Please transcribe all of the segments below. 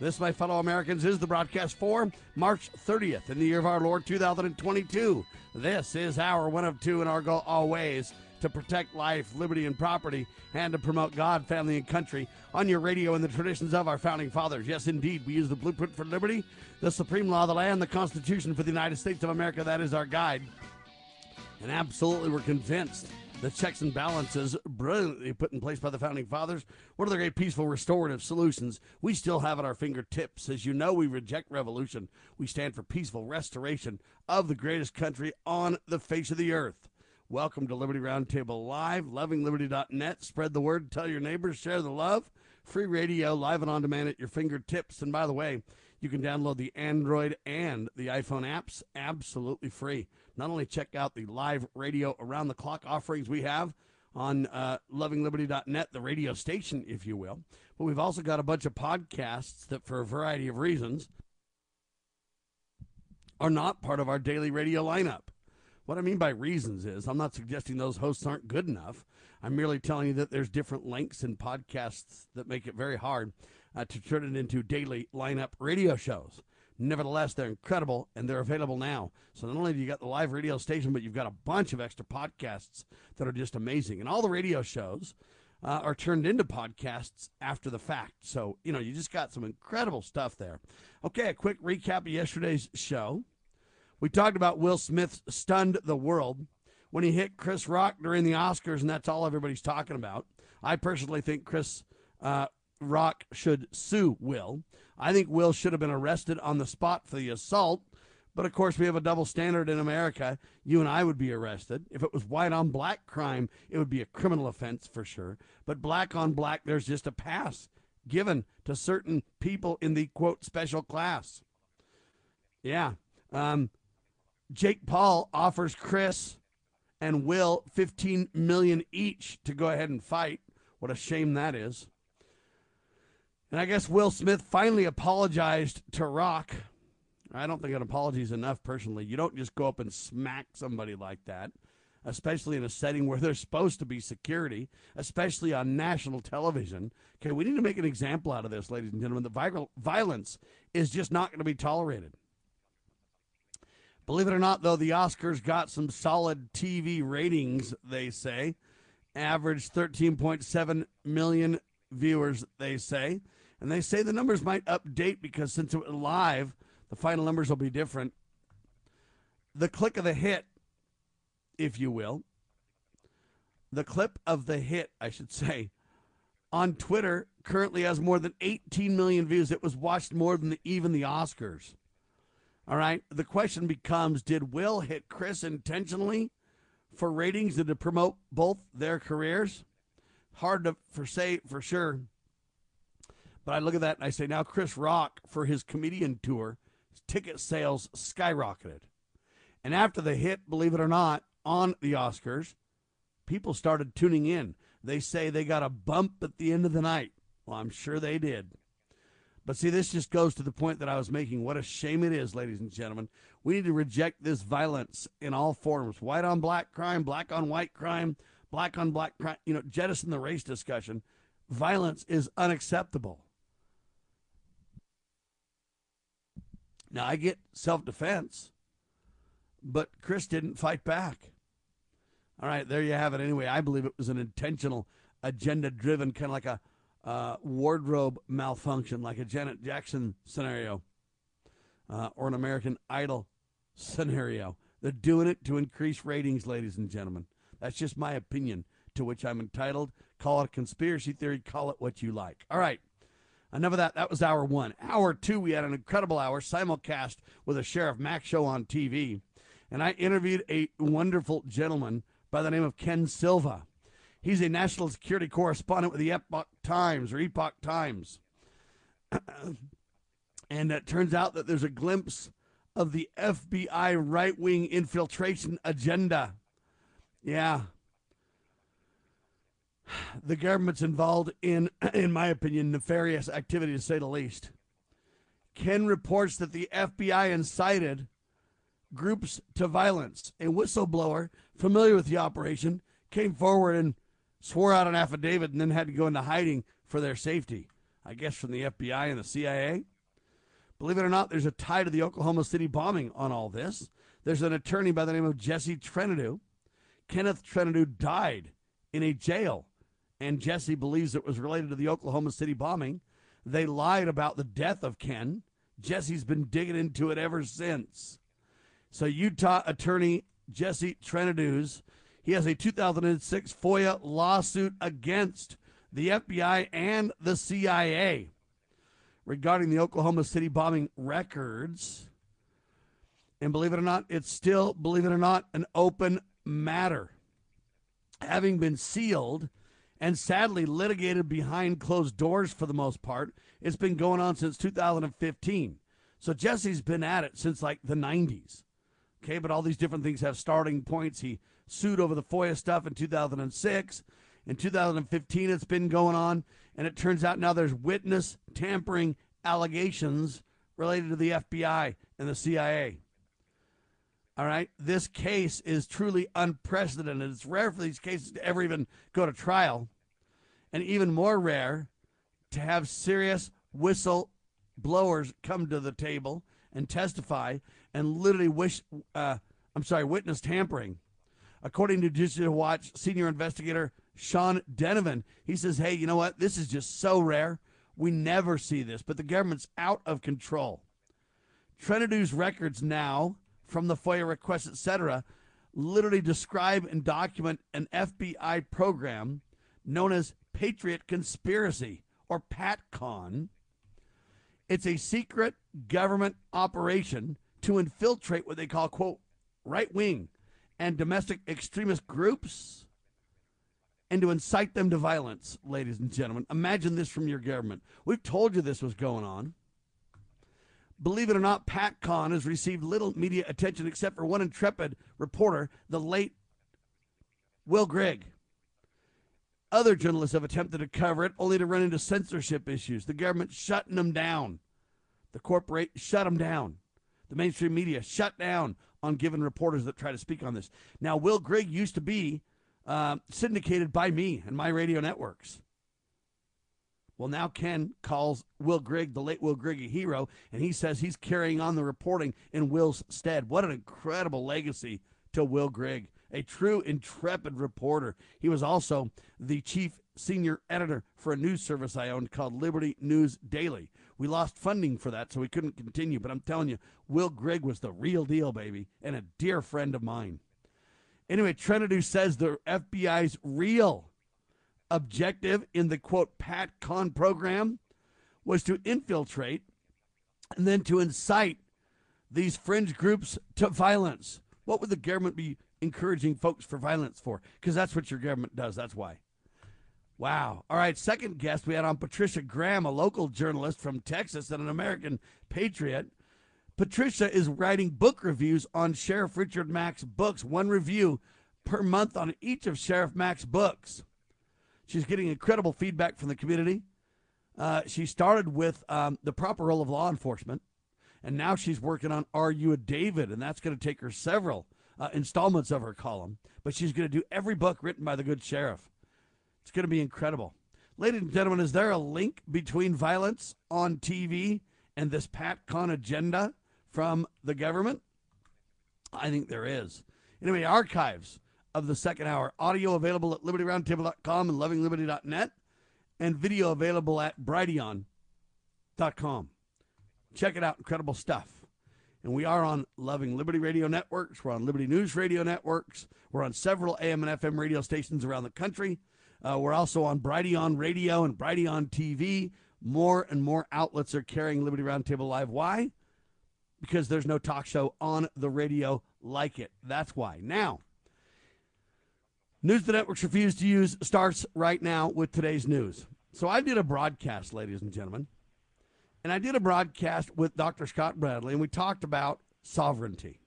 This, my fellow Americans, is the broadcast for March 30th in the year of our Lord 2022. This is our one of two, and our goal always to protect life, liberty, and property, and to promote God, family, and country on your radio and the traditions of our founding fathers. Yes, indeed, we use the blueprint for liberty, the supreme law of the land, the Constitution for the United States of America. That is our guide. And absolutely, we're convinced the checks and balances brilliantly put in place by the founding fathers. One of the great peaceful restorative solutions we still have at our fingertips. As you know, we reject revolution. We stand for peaceful restoration of the greatest country on the face of the earth. Welcome to Liberty Roundtable Live, lovingliberty.net. Spread the word, tell your neighbors, share the love. Free radio, live and on demand at your fingertips. And by the way, you can download the Android and the iPhone apps absolutely free. Not only check out the live radio around the clock offerings we have on uh, lovingliberty.net, the radio station, if you will, but we've also got a bunch of podcasts that, for a variety of reasons, are not part of our daily radio lineup. What I mean by reasons is I'm not suggesting those hosts aren't good enough. I'm merely telling you that there's different lengths in podcasts that make it very hard uh, to turn it into daily lineup radio shows. Nevertheless, they're incredible and they're available now. So not only do you got the live radio station, but you've got a bunch of extra podcasts that are just amazing. And all the radio shows uh, are turned into podcasts after the fact. So, you know, you just got some incredible stuff there. Okay, a quick recap of yesterday's show. We talked about Will Smith stunned the world when he hit Chris Rock during the Oscars, and that's all everybody's talking about. I personally think Chris uh, Rock should sue Will. I think Will should have been arrested on the spot for the assault. But of course, we have a double standard in America. You and I would be arrested. If it was white on black crime, it would be a criminal offense for sure. But black on black, there's just a pass given to certain people in the quote special class. Yeah. Um, Jake Paul offers Chris and Will 15 million each to go ahead and fight. What a shame that is. And I guess Will Smith finally apologized to Rock. I don't think an apology is enough personally. You don't just go up and smack somebody like that, especially in a setting where there's supposed to be security, especially on national television. Okay, we need to make an example out of this, ladies and gentlemen. The violence is just not going to be tolerated. Believe it or not, though, the Oscars got some solid TV ratings, they say. Average 13.7 million viewers, they say. And they say the numbers might update because since it was live, the final numbers will be different. The click of the hit, if you will, the clip of the hit, I should say, on Twitter currently has more than 18 million views. It was watched more than the, even the Oscars. All right. The question becomes Did Will hit Chris intentionally for ratings and to promote both their careers? Hard to for say for sure. But I look at that and I say, now Chris Rock for his comedian tour, ticket sales skyrocketed. And after the hit, believe it or not, on the Oscars, people started tuning in. They say they got a bump at the end of the night. Well, I'm sure they did. But see, this just goes to the point that I was making. What a shame it is, ladies and gentlemen. We need to reject this violence in all forms white on black crime, black on white crime, black on black crime. You know, jettison the race discussion. Violence is unacceptable. Now, I get self defense, but Chris didn't fight back. All right, there you have it. Anyway, I believe it was an intentional, agenda driven, kind of like a uh, wardrobe malfunction, like a Janet Jackson scenario uh, or an American Idol scenario. They're doing it to increase ratings, ladies and gentlemen. That's just my opinion, to which I'm entitled. Call it a conspiracy theory, call it what you like. All right. Enough of that. That was hour one. Hour two, we had an incredible hour simulcast with a Sheriff Mack show on TV. And I interviewed a wonderful gentleman by the name of Ken Silva. He's a national security correspondent with the Epoch Times or Epoch Times. and it turns out that there's a glimpse of the FBI right wing infiltration agenda. Yeah, the government's involved in, in my opinion, nefarious activity to say the least. Ken reports that the FBI incited groups to violence. A whistleblower familiar with the operation came forward and swore out an affidavit and then had to go into hiding for their safety. I guess from the FBI and the CIA. Believe it or not, there's a tie to the Oklahoma City bombing on all this. There's an attorney by the name of Jesse Trentadue. Kenneth Trentadue died in a jail, and Jesse believes it was related to the Oklahoma City bombing. They lied about the death of Ken. Jesse's been digging into it ever since. So, Utah attorney Jesse Trentadue's, he has a 2006 FOIA lawsuit against the FBI and the CIA regarding the Oklahoma City bombing records. And believe it or not, it's still, believe it or not, an open matter. Having been sealed and sadly litigated behind closed doors for the most part, it's been going on since 2015. So Jesse's been at it since like the 90s. Okay, but all these different things have starting points. He sued over the FOIA stuff in 2006. In 2015, it's been going on, and it turns out now there's witness tampering allegations related to the FBI and the CIA. All right, this case is truly unprecedented. It's rare for these cases to ever even go to trial, and even more rare to have serious whistleblowers come to the table and testify and literally wish, uh, I'm sorry, witness tampering. According to Judicial Watch senior investigator Sean Denovan, he says, hey, you know what? This is just so rare. We never see this, but the government's out of control. Trentadue's records now from the FOIA requests, etc., literally describe and document an FBI program known as Patriot Conspiracy or PatCon. It's a secret government operation to infiltrate what they call, quote, right wing and domestic extremist groups and to incite them to violence, ladies and gentlemen. Imagine this from your government. We've told you this was going on. Believe it or not, PatCon has received little media attention except for one intrepid reporter, the late Will Grigg. Other journalists have attempted to cover it, only to run into censorship issues. The government shutting them down. The corporate shut them down. The mainstream media shut down on giving reporters that try to speak on this. Now, Will Grigg used to be uh, syndicated by me and my radio networks. Well, now Ken calls Will Grigg, the late Will Grigg, a hero, and he says he's carrying on the reporting in Will's stead. What an incredible legacy to Will Grigg, a true intrepid reporter. He was also the chief senior editor for a news service I owned called Liberty News Daily. We lost funding for that, so we couldn't continue, but I'm telling you, Will Grigg was the real deal, baby, and a dear friend of mine. Anyway, Trentadue says the FBI's real objective in the quote PatCon program was to infiltrate and then to incite these fringe groups to violence. What would the government be encouraging folks for violence for? Because that's what your government does. That's why. Wow. All right. Second guest, we had on Patricia Graham, a local journalist from Texas and an American patriot. Patricia is writing book reviews on Sheriff Richard Mack's books, one review per month on each of Sheriff Mack's books. She's getting incredible feedback from the community. Uh, she started with um, the proper role of law enforcement, and now she's working on Are You a David? And that's going to take her several uh, installments of her column. But she's going to do every book written by the good sheriff. It's going to be incredible. Ladies and gentlemen, is there a link between violence on TV and this PatCon agenda from the government? I think there is. Anyway, archives of the second hour. Audio available at libertyroundtable.com and lovingliberty.net, and video available at brighteon.com. Check it out. Incredible stuff. And we are on Loving Liberty Radio Networks. We're on Liberty News Radio Networks. We're on several AM and FM radio stations around the country. Uh, we're also on Brighteon Radio and Brighteon TV. More and more outlets are carrying Liberty Roundtable Live. Why? Because there's no talk show on the radio like it. That's why. Now, News the networks refuse to use starts right now with today's news. So I did a broadcast, ladies and gentlemen, and I did a broadcast with Dr. Scott Bradley, and we talked about sovereignty.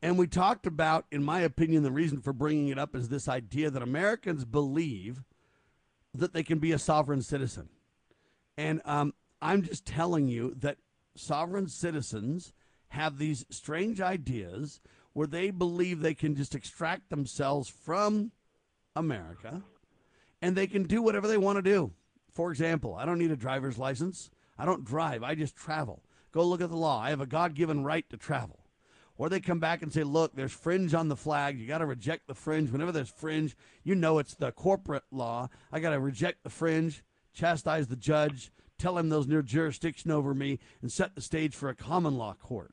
And we talked about, in my opinion, the reason for bringing it up is this idea that Americans believe that they can be a sovereign citizen. And um, I'm just telling you that sovereign citizens have these strange ideas where they believe they can just extract themselves from America and they can do whatever they want to do. For example, I don't need a driver's license. I don't drive, I just travel. Go look at the law. I have a God given right to travel. Or they come back and say, look, there's fringe on the flag. You got to reject the fringe. Whenever there's fringe, you know it's the corporate law. I got to reject the fringe, chastise the judge, tell him there's no jurisdiction over me, and set the stage for a common law court.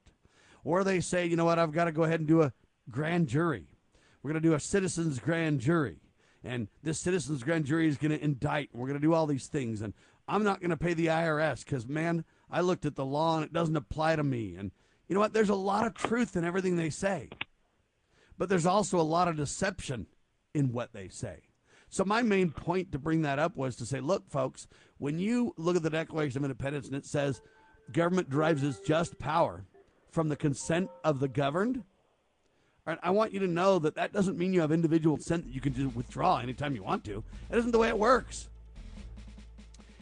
Or they say, you know what, I've got to go ahead and do a grand jury. We're going to do a citizens grand jury. And this citizens grand jury is going to indict. We're going to do all these things. And I'm not going to pay the IRS because, man, I looked at the law and it doesn't apply to me. And you know what? There's a lot of truth in everything they say, but there's also a lot of deception in what they say. So, my main point to bring that up was to say, look, folks, when you look at the Declaration of Independence and it says government derives its just power from the consent of the governed, I want you to know that that doesn't mean you have individual consent that you can just withdraw anytime you want to. That isn't the way it works.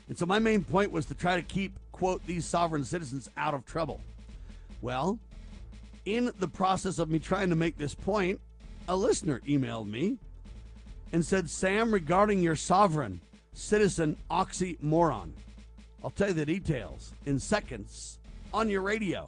And so my main point was to try to keep, quote, these sovereign citizens out of trouble. Well, in the process of me trying to make this point, a listener emailed me and said, Sam, regarding your sovereign citizen oxymoron, I'll tell you the details in seconds on your radio.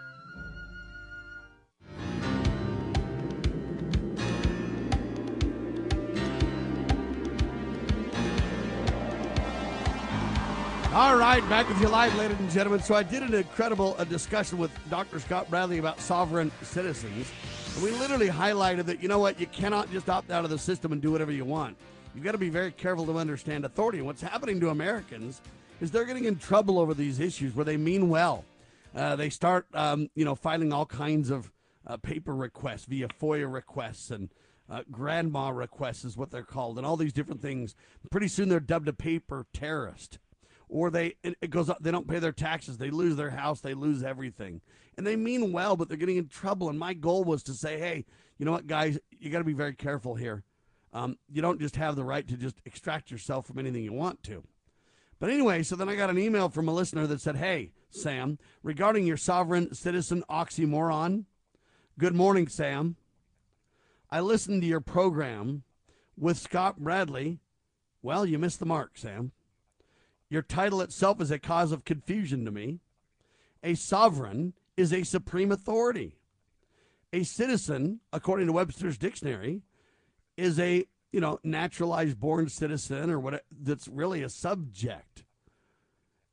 All right, back with you live, ladies and gentlemen. So I did an incredible uh, discussion with Dr. Scott Bradley about sovereign citizens. And we literally highlighted that, you know what, you cannot just opt out of the system and do whatever you want. You've got to be very careful to understand authority. And what's happening to Americans is they're getting in trouble over these issues where they mean well. Uh, they start, um, you know, filing all kinds of uh, paper requests via FOIA requests and uh, GRAMA requests is what they're called, and all these different things. Pretty soon they're dubbed a paper terrorist or they it goes up they don't pay their taxes. They lose their house. They lose everything. And they mean well but they're getting in trouble. And my goal was to say hey you know what guys you got to be very careful here. Um, you don't just have the right to just extract yourself from anything you want to. But anyway so then i got an email from a listener that said hey sam regarding your sovereign citizen oxymoron. Good morning sam. I listened to your program with scott bradley. Well you missed the mark sam your title itself is a cause of confusion to me. A sovereign is a supreme authority. A citizen, according to Webster's dictionary, is a you know naturalized born citizen or what that's really a subject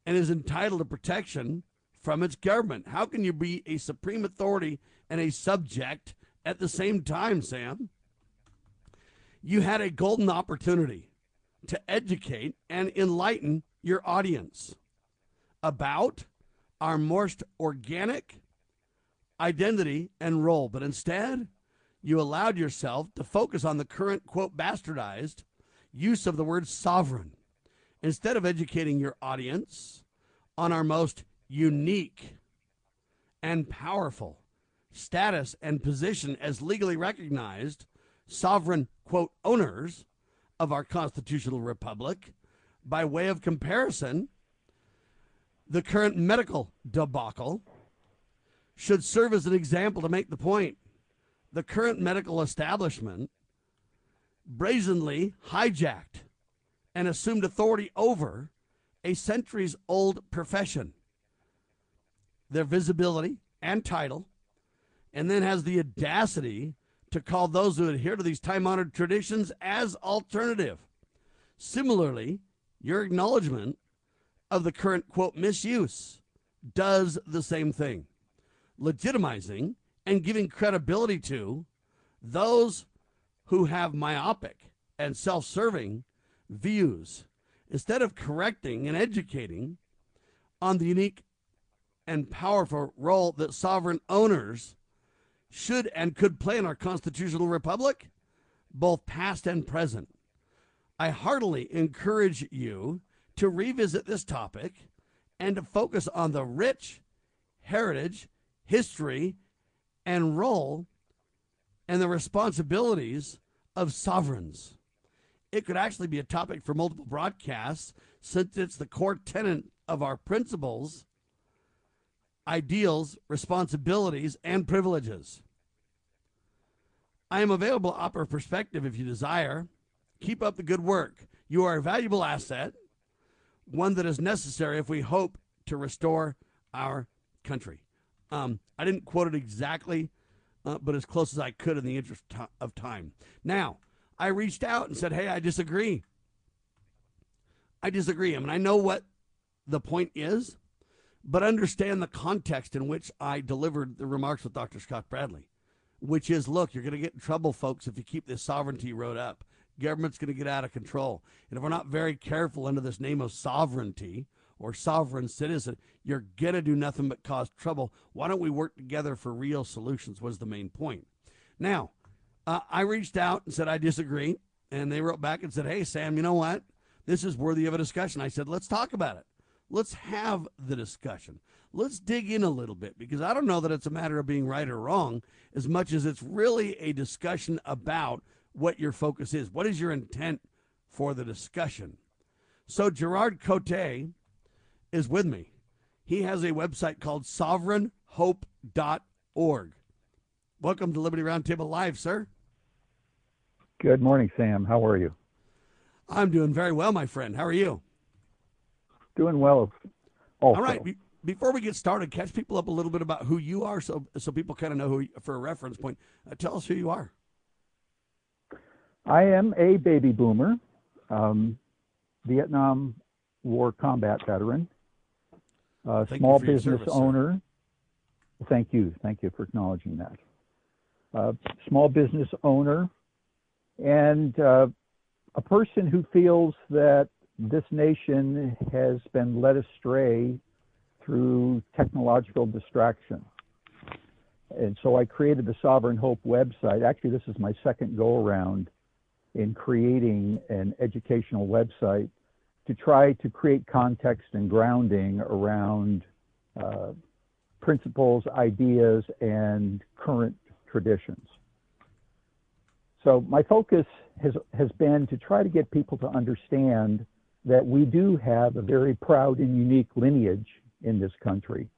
and is entitled to protection from its government. How can you be a supreme authority and a subject at the same time, Sam? You had a golden opportunity to educate and enlighten your audience about our most organic identity and role. But instead, you allowed yourself to focus on the current, quote, bastardized use of the word sovereign instead of educating your audience on our most unique and powerful status and position as legally recognized sovereign, quote, owners of our constitutional republic, by way of comparison, the current medical debacle should serve as an example to make the point. The current medical establishment brazenly hijacked and assumed authority over a centuries old profession, their visibility and title, and then has the audacity to call those who adhere to these time honored traditions as alternative. Similarly, your acknowledgement of the current quote misuse does the same thing, legitimizing and giving credibility to those who have myopic and self serving views instead of correcting and educating on the unique and powerful role that sovereign owners should and could play in our constitutional republic, both past and present. I heartily encourage you to revisit this topic and to focus on the rich heritage, history, and role and the responsibilities of sovereigns. It could actually be a topic for multiple broadcasts since it's the core tenet of our principles, ideals, responsibilities, and privileges. I am available to offer perspective if you desire. Keep up the good work. You are a valuable asset, one that is necessary if we hope to restore our country. Um, I didn't quote it exactly, uh, but as close as I could in the interest of time. Now, I reached out and said, hey, I disagree. I disagree. I mean, I know what the point is, but understand the context in which I delivered the remarks with Dr. Scott Bradley, which is look, you're going to get in trouble, folks, if you keep this sovereignty road up. Government's going to get out of control. And if we're not very careful under this name of sovereignty or sovereign citizen, you're going to do nothing but cause trouble. Why don't we work together for real solutions? Was the main point. Now, uh, I reached out and said I disagree, and they wrote back and said, "Hey, Sam, you know what? This is worthy of a discussion." I said, "Let's talk about it. Let's have the discussion. Let's dig in a little bit because I don't know that it's a matter of being right or wrong as much as it's really a discussion about what your focus is. What is your intent for the discussion?" So Gerard Cote is with me. He has a website called sovereignhope.org. Welcome to Liberty Roundtable Live, sir. Good morning, Sam. How are you? I'm doing very well, my friend. How are you? Doing well. Also. All right. Be- before we get started, catch people up a little bit about who you are, so so people kind of know who, for a reference point. Uh, tell us who you are. I am a baby boomer, um, Vietnam War combat veteran, uh, small business service, owner. Sir. Thank you, thank you for acknowledging that. Uh, small business owner, and uh, a person who feels that this nation has been led astray through technological distraction. And so I created the Sovereign Hope website. Actually, this is my second go around in creating an educational website to try to create context and grounding around uh, principles, ideas, and current traditions. So my focus has, has been to try to get people to understand that we do have a very proud and unique lineage in this country.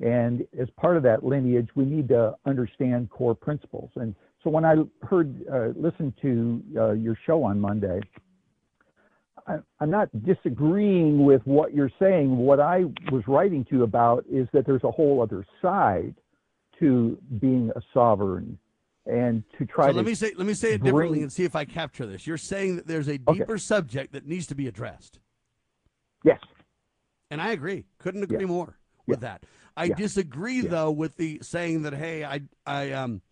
And as part of that lineage, we need to understand core principles. And so when I heard, uh, listened to uh, your show on Monday, I'm not disagreeing with what you're saying. What I was writing to you about is that there's a whole other side to being a sovereign and to try so to let me say let me say it bring, differently and see if I capture this. You're saying that there's a deeper okay. subject that needs to be addressed. Yes. And I agree. Couldn't agree more with that. I disagree though with the saying that hey, I I um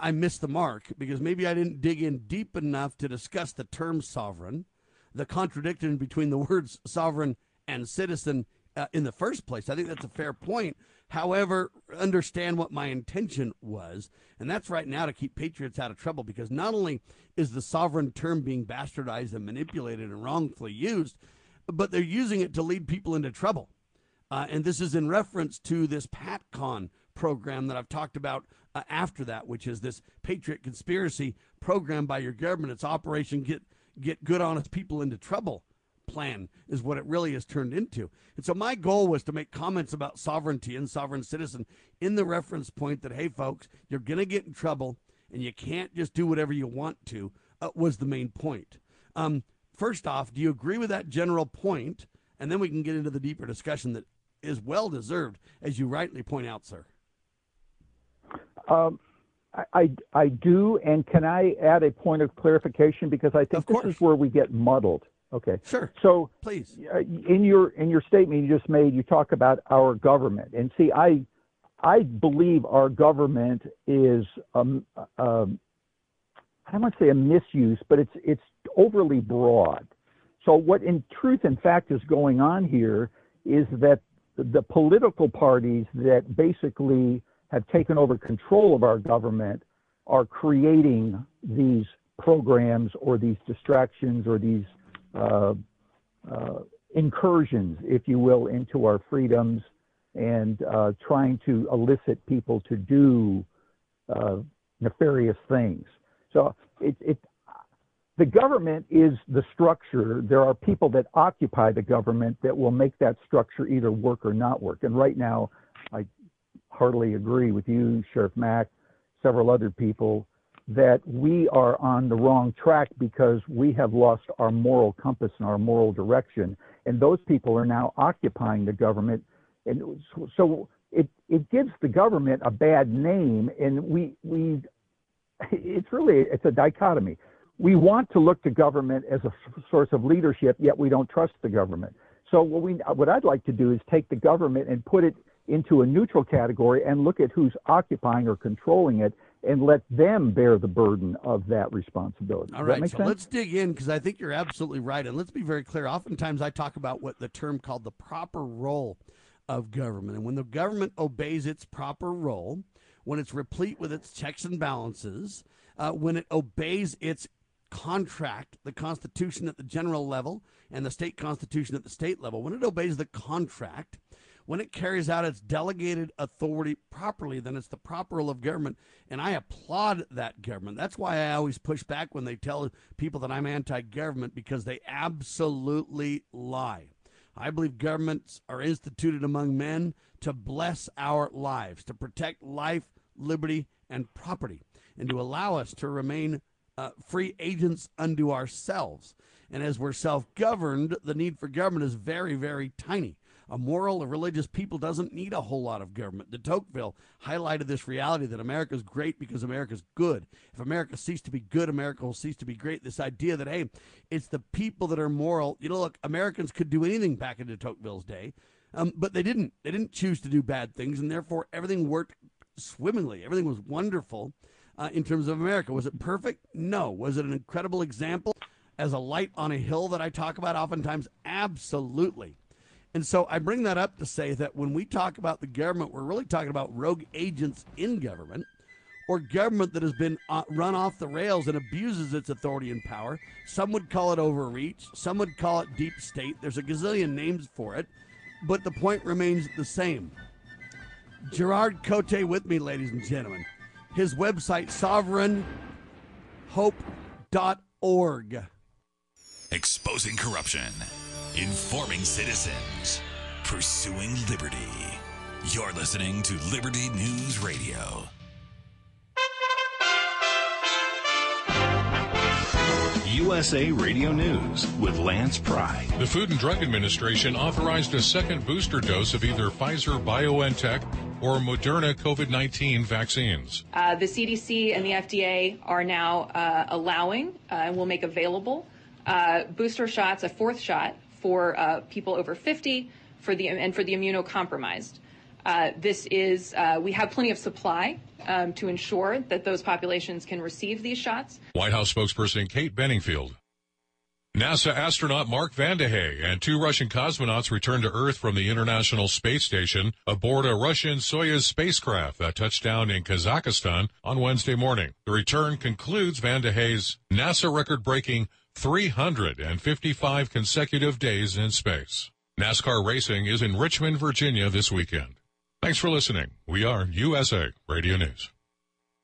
I missed the mark because maybe I didn't dig in deep enough to discuss the term sovereign, the contradiction between the words sovereign and citizen uh, in the first place. I think that's a fair point. However, understand what my intention was, and that's right now to keep patriots out of trouble because not only is the sovereign term being bastardized and manipulated and wrongfully used, but they're using it to lead people into trouble. Uh, and this is in reference to this PatCon program that I've talked about uh, after that, which is this Patriot conspiracy program by your government. It's Operation Get Get Good Honest People into Trouble plan is what it really has turned into. And so my goal was to make comments about sovereignty and sovereign citizen in the reference point that hey folks, you're going to get in trouble and you can't just do whatever you want to. Uh, was the main point. Um, first off, do you agree with that general point? And then we can get into the deeper discussion that is well deserved, as you rightly point out, sir. Um, I, I, I do, and can I add a point of clarification because I think this is where we get muddled. Okay. Sure. So please, uh, in your in your statement you just made, you talk about our government, and see, I I believe our government is um, um, I don't want to say a misuse, but it's it's overly broad. So what in truth and fact is going on here is that the political parties that basically have taken over control of our government are creating these programs or these distractions or these uh, uh, incursions, if you will, into our freedoms and uh, trying to elicit people to do uh, nefarious things. So it, it, the government is the structure. There are people that occupy the government that will make that structure either work or not work. And right now, I heartily agree with you, Sheriff Mack, several other people, that we are on the wrong track because we have lost our moral compass and our moral direction. And those people are now occupying the government. And so it, it gives the government a bad name. And we, we, it's really, it's a dichotomy. We want to look to government as a source of leadership, yet we don't trust the government. So what we, what I'd like to do is take the government and put it into a neutral category and look at who's occupying or controlling it and let them bear the burden of that responsibility. All right, so sense? let's dig in because I think you're absolutely right. And let's be very clear. Oftentimes I talk about what the term called the proper role of government. And when the government obeys its proper role, when it's replete with its checks and balances, uh, when it obeys its contract, the Constitution at the general level and the state constitution at the state level, when it obeys the contract, when it carries out its delegated authority properly, then it's the proper role of government. And I applaud that government. That's why I always push back when they tell people that I'm anti government because they absolutely lie. I believe governments are instituted among men to bless our lives, to protect life, liberty, and property, and to allow us to remain uh, free agents unto ourselves. And as we're self governed, the need for government is very, very tiny. A moral or religious people doesn't need a whole lot of government. De Tocqueville highlighted this reality that America is great because America is good. If America ceased to be good, America will cease to be great. This idea that, hey, it's the people that are moral. You know, look, Americans could do anything back in de Tocqueville's day, um, but they didn't. They didn't choose to do bad things, and therefore everything worked swimmingly. Everything was wonderful uh, in terms of America. Was it perfect? No. Was it an incredible example as a light on a hill that I talk about oftentimes? Absolutely. And so I bring that up to say that when we talk about the government, we're really talking about rogue agents in government or government that has been uh, run off the rails and abuses its authority and power. Some would call it overreach, some would call it deep state. There's a gazillion names for it, but the point remains the same. Gerard Cote with me, ladies and gentlemen. His website, sovereignhope.org. Exposing corruption informing citizens, pursuing liberty. You're listening to Liberty News Radio. USA Radio News with Lance Pry. The Food and Drug Administration authorized a second booster dose of either Pfizer BioNTech or Moderna COVID 19 vaccines. Uh, the CDC and the FDA are now uh, allowing uh, and will make available uh, booster shots, a fourth shot for uh, people over 50 for the, and for the immunocompromised. Uh, this is, we have plenty of supply um, to ensure that those populations can receive these shots. White House spokesperson Kate Bedingfield. NASA astronaut Mark Vande Hei and two Russian cosmonauts returned to Earth from the International Space Station aboard a Russian Soyuz spacecraft that touched down in Kazakhstan on Wednesday morning. The return concludes Vande Hei's NASA record-breaking 355 consecutive days in space. NASCAR racing is in Richmond, Virginia this weekend. Thanks for listening. We are USA Radio News.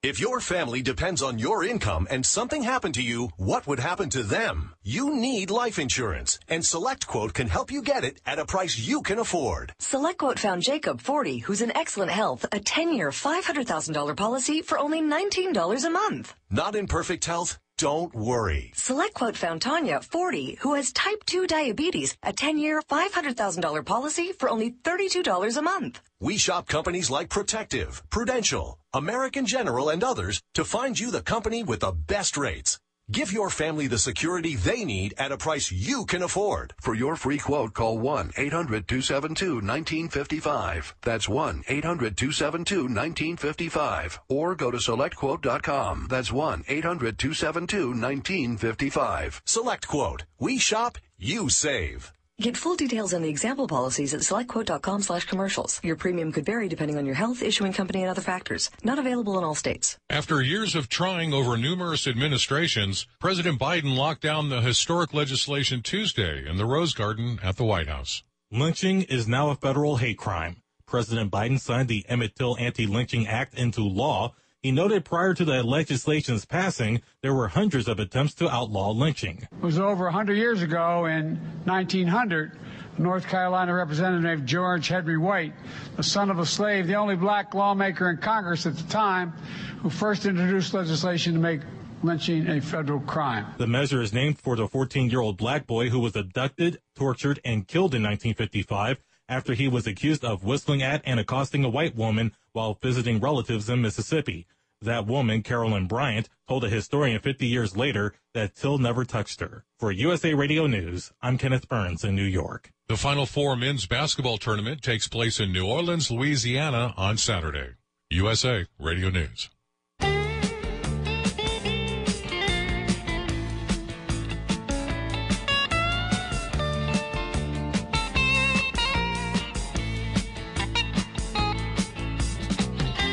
If your family depends on your income and something happened to you, what would happen to them? You need life insurance, and SelectQuote can help you get it at a price you can afford. SelectQuote found Jacob, 40, who's in excellent health, a 10-year, $500,000 policy for only $19 a month. Not in perfect health? Don't worry. SelectQuote found Tanya, 40, who has type 2 diabetes, a 10-year, $500,000 policy for only $32 a month. We shop companies like Protective, Prudential, American General, and others to find you the company with the best rates. Give your family the security they need at a price you can afford. For your free quote, call 1-800-272-1955. That's 1-800-272-1955. Or go to selectquote.com. That's 1-800-272-1955. SelectQuote. We shop, you save. Get full details on the example policies at selectquote.com slash commercials. Your premium could vary depending on your health, issuing company, and other factors. Not available in all states. After years of trying over numerous administrations, President Biden locked down the historic legislation Tuesday in the Rose Garden at the White House. Lynching is now a federal hate crime. President Biden signed the Emmett Till Anti-Lynching Act into law. He noted prior to the legislation's passing, there were hundreds of attempts to outlaw lynching. It was over 100 years ago in 1900. North Carolina Representative George Henry White, the son of a slave, the only black lawmaker in Congress at the time, who first introduced legislation to make lynching a federal crime. The measure is named for the 14 year old black boy who was abducted, tortured, and killed in 1955 after he was accused of whistling at and accosting a white woman while visiting relatives in Mississippi. That woman, Carolyn Bryant, told a historian 50 years later that Till never touched her. For USA Radio News, I'm Kenneth Burns in New York. The Final Four men's basketball tournament takes place in New Orleans, Louisiana on Saturday. USA Radio News.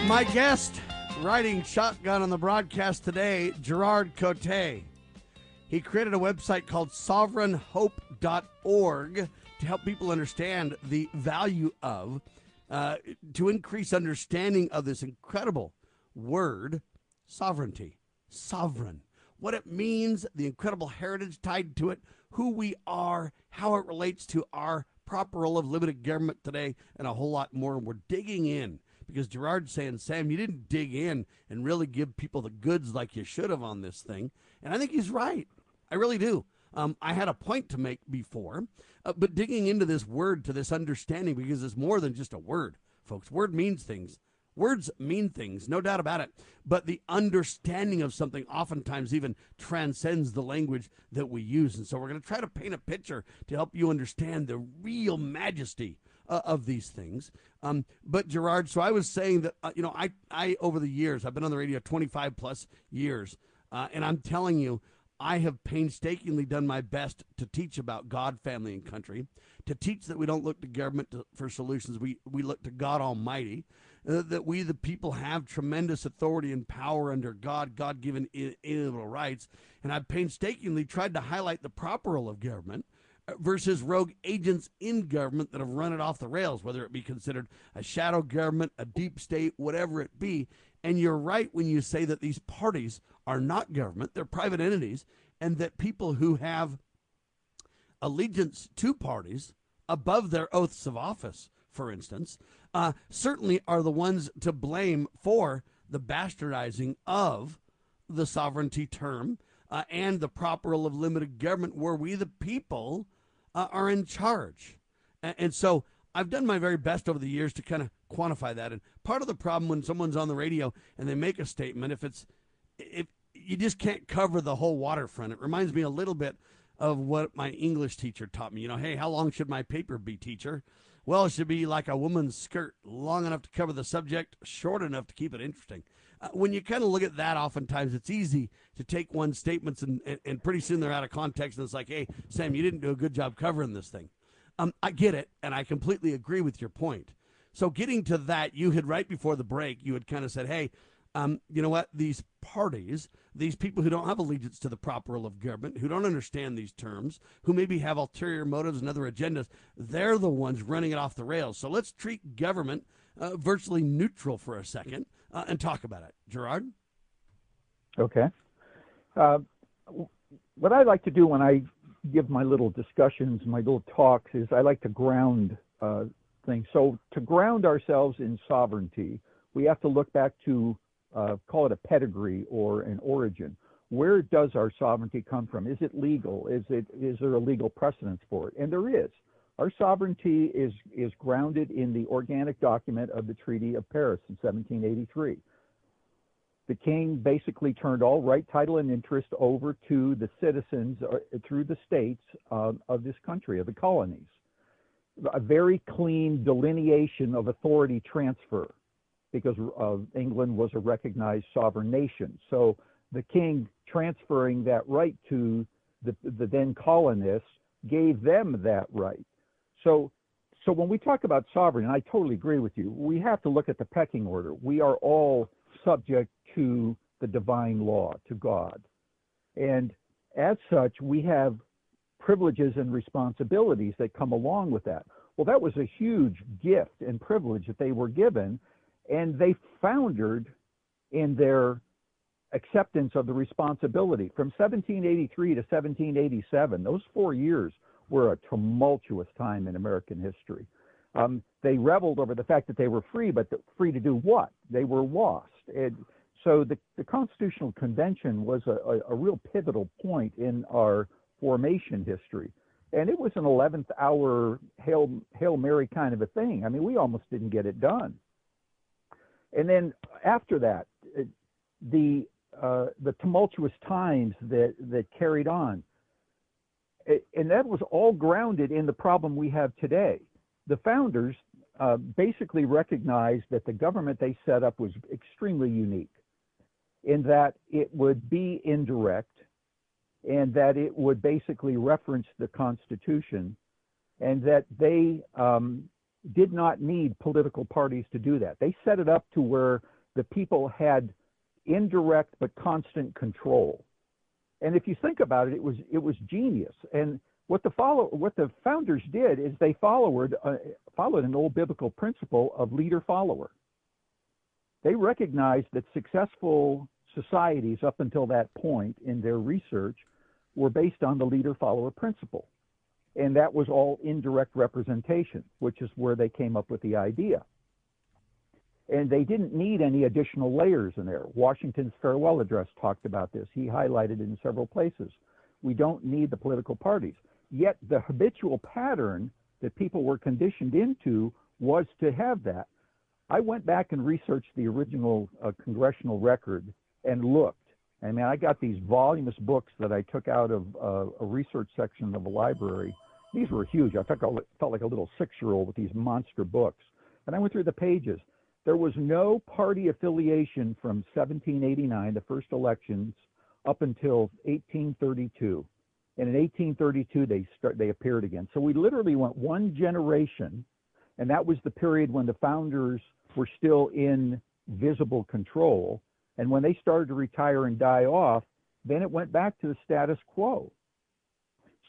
My guest riding shotgun on the broadcast today, Gerard Cote. He created a website called sovereignhope.org to help people understand the value of, uh, to increase understanding of this incredible word, sovereignty. Sovereign. What it means, the incredible heritage tied to it, who we are, how it relates to our proper role of limited government today, and a whole lot more. And we're digging in because Gerard's saying, Sam, you didn't dig in and really give people the goods like you should have on this thing. And I think he's right. I really do. Um, I had a point to make before, uh, but digging into this word to this understanding because it's more than just a word, folks. Word means things. Words mean things, no doubt about it. But the understanding of something oftentimes even transcends the language that we use. And so we're going to try to paint a picture to help you understand the real majesty uh, of these things. Um, but Gerard, so I was saying that uh, you know I I over the years I've been on the radio 25 plus years, uh, and I'm telling you. I have painstakingly done my best to teach about God, family, and country, to teach that we don't look to government to, for solutions. We, we look to God Almighty, uh, that we, the people, have tremendous authority and power under God, God given inalienable rights. And I've painstakingly tried to highlight the proper role of government versus rogue agents in government that have run it off the rails, whether it be considered a shadow government, a deep state, whatever it be. And you're right when you say that these parties are not government, they're private entities, and that people who have allegiance to parties above their oaths of office, for instance, uh, certainly are the ones to blame for the bastardizing of the sovereignty term uh, and the proper role of limited government where we, the people, uh, are in charge. And, and so I've done my very best over the years to kind of quantify that. And part of the problem when someone's on the radio and they make a statement, if it's if you just can't cover the whole waterfront, it reminds me a little bit of what my English teacher taught me. You know, hey, how long should my paper be, teacher? Well, it should be like a woman's skirt, long enough to cover the subject, short enough to keep it interesting. When you kind of look at that, oftentimes it's easy to take one statements and, and, and, pretty soon they're out of context and it's like, hey, Sam, you didn't do a good job covering this thing. Um, I get it, and I completely agree with your point. So getting to that, you had right before the break, you had kind of said, hey, um, you know what? These parties, these people who don't have allegiance to the proper role of government, who don't understand these terms, who maybe have ulterior motives and other agendas, they're the ones running it off the rails. So let's treat government uh, virtually neutral for a second uh, and talk about it. Gerard? Okay. Uh, what I like to do when I give my little discussions, my little talks, is I like to ground uh, things. So to ground ourselves in sovereignty, we have to look back to uh, call it a pedigree or an origin. Where does our sovereignty come from? Is it legal? Is it is there a legal precedence for it? And there is. Our sovereignty is is grounded in the organic document of the Treaty of Paris in 1783. The king basically turned all right, title, and interest over to the citizens uh, through the states uh, of this country, of the colonies. A very clean delineation of authority transfer because uh, England was a recognized sovereign nation. So the king transferring that right to the, the then colonists gave them that right. So, so when we talk about sovereign, and I totally agree with you, we have to look at the pecking order. We are all subject to the divine law, to God. And as such, we have privileges and responsibilities that come along with that. Well, that was a huge gift and privilege that they were given and they foundered in their acceptance of the responsibility. From 1783 to 1787, those four years were a tumultuous time in American history. Um, they reveled over the fact that they were free, but free to do what? They were lost. And so the, the Constitutional Convention was a, a, a real pivotal point in our formation history. And it was an 11th hour Hail, Hail Mary kind of a thing. I mean, we almost didn't get it done. And then after that, the uh, the tumultuous times that that carried on, and that was all grounded in the problem we have today. The founders uh, basically recognized that the government they set up was extremely unique, in that it would be indirect, and that it would basically reference the Constitution, and that they um, did not need political parties to do that. They set it up to where the people had indirect but constant control. And if you think about it, it was it was genius. And what the follow what the founders did is they followed uh, followed an old biblical principle of leader follower. They recognized that successful societies up until that point in their research were based on the leader follower principle and that was all indirect representation, which is where they came up with the idea. And they didn't need any additional layers in there. Washington's farewell address talked about this. He highlighted it in several places. We don't need the political parties. Yet the habitual pattern that people were conditioned into was to have that. I went back and researched the original uh, congressional record and looked. I mean, I got these voluminous books that I took out of uh, a research section of a library these were huge. I felt, like a little six-year-old with these monster books. And I went through the pages. There was no party affiliation from 1789, the first elections, up until 1832. And in 1832, they start they appeared again. So we literally went one generation, and that was the period when the founders were still in visible control. And when they started to retire and die off, then it went back to the status quo.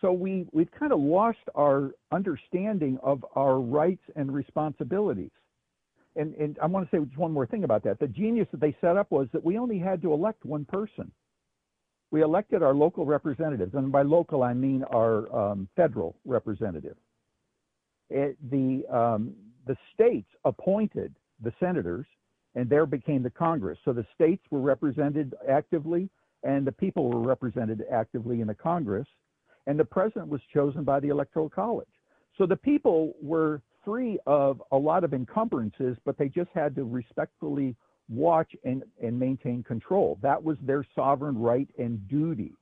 So we, we've kind of lost our understanding of our rights and responsibilities. And, and I want to say just one more thing about that. The genius that they set up was that we only had to elect one person. We elected our local representatives, and by local I mean our um, federal representative. It, the um, the states appointed the senators, and there became the Congress. So the states were represented actively, and the people were represented actively in the Congress, and the president was chosen by the Electoral College. So the people were free of a lot of encumbrances, but they just had to respectfully watch and, and maintain control. That was their sovereign right and duty.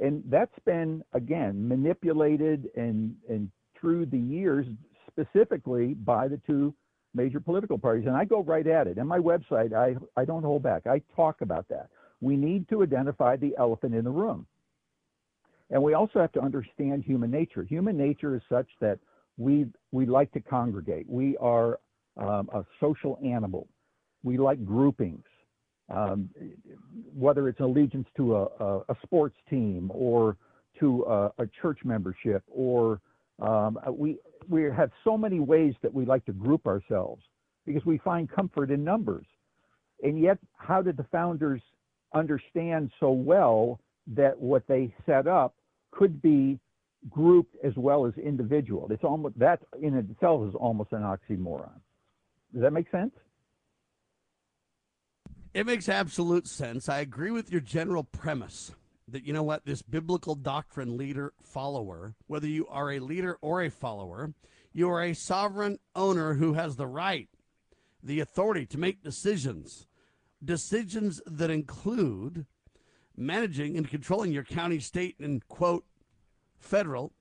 And that's been, again, manipulated and, and through the years, specifically by the two major political parties. And I go right at it. In my website, I, I don't hold back. I talk about that. We need to identify the elephant in the room. And we also have to understand human nature. Human nature is such that we we like to congregate. We are um, a social animal. We like groupings, um, whether it's allegiance to a, a, a sports team or to a, a church membership, or um, we we have so many ways that we like to group ourselves because we find comfort in numbers. And yet, how did the founders understand so well that what they set up could be grouped as well as individual. It's almost that in itself is almost an oxymoron. Does that make sense? It makes absolute sense. I agree with your general premise that you know what this biblical doctrine leader follower, whether you are a leader or a follower, you are a sovereign owner who has the right, the authority to make decisions, decisions that include managing and controlling your county, state, and quote federal.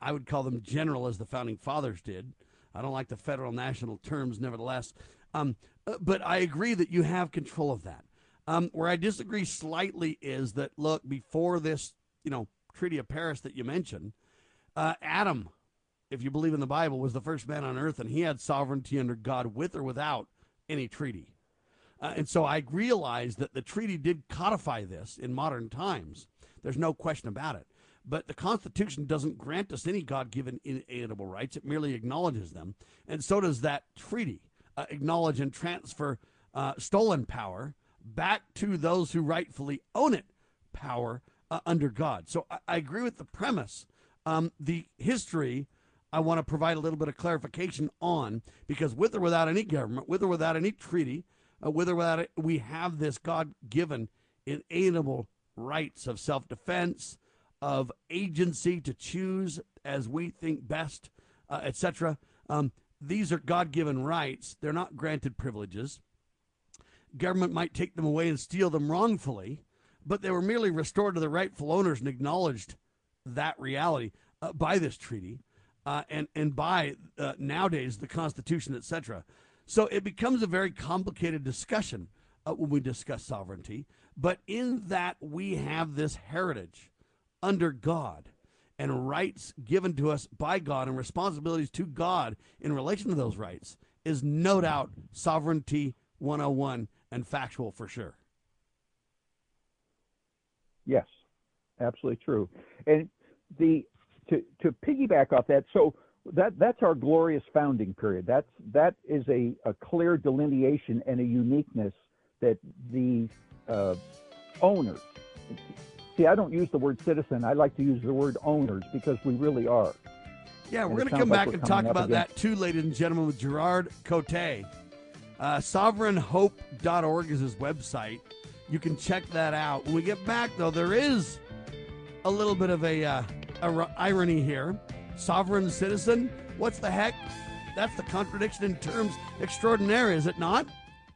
I would call them general, as the founding fathers did. I don't like the federal national terms, nevertheless. Um, uh, but I agree that you have control of that. Um, where I disagree slightly is that look before this, you know, Treaty of Paris that you mentioned, uh, Adam, if you believe in the Bible, was the first man on earth, and he had sovereignty under God, with or without any treaty. Uh, and so I realize that the treaty did codify this in modern times. There's no question about it. But the Constitution doesn't grant us any God given inalienable rights, it merely acknowledges them. And so does that treaty uh, acknowledge and transfer uh, stolen power back to those who rightfully own it power uh, under God. So I, I, agree with the premise. Um, the history, I want to provide a little bit of clarification on because with or without any government, with or without any treaty, uh, with or without it, we have this God given inalienable rights of self defense, of agency to choose as we think best, uh, etc. Um, these are God given rights. They're not granted privileges. Government might take them away and steal them wrongfully, but they were merely restored to the rightful owners and acknowledged that reality uh, by this treaty uh, and, and by uh, nowadays the Constitution, etc. So it becomes a very complicated discussion uh, when we discuss sovereignty. But in that, we have this heritage under God and rights given to us by God and responsibilities to God in relation to those rights is no doubt sovereignty 101 and factual for sure. Yes, absolutely true. And the to to piggyback off that, so that that's our glorious founding period. That's that is a, a clear delineation and a uniqueness that the uh, owners See, I don't use the word citizen. I like to use the word owners because we really are. Yeah, we're going to come back and talk about against... that too, ladies and gentlemen, with Gerard Cote. Uh, sovereignhope.org is his website. You can check that out. When we get back, though, there is a little bit of a, uh, a irony here. Sovereign citizen? What's the heck? That's the contradiction in terms extraordinaire, is it not?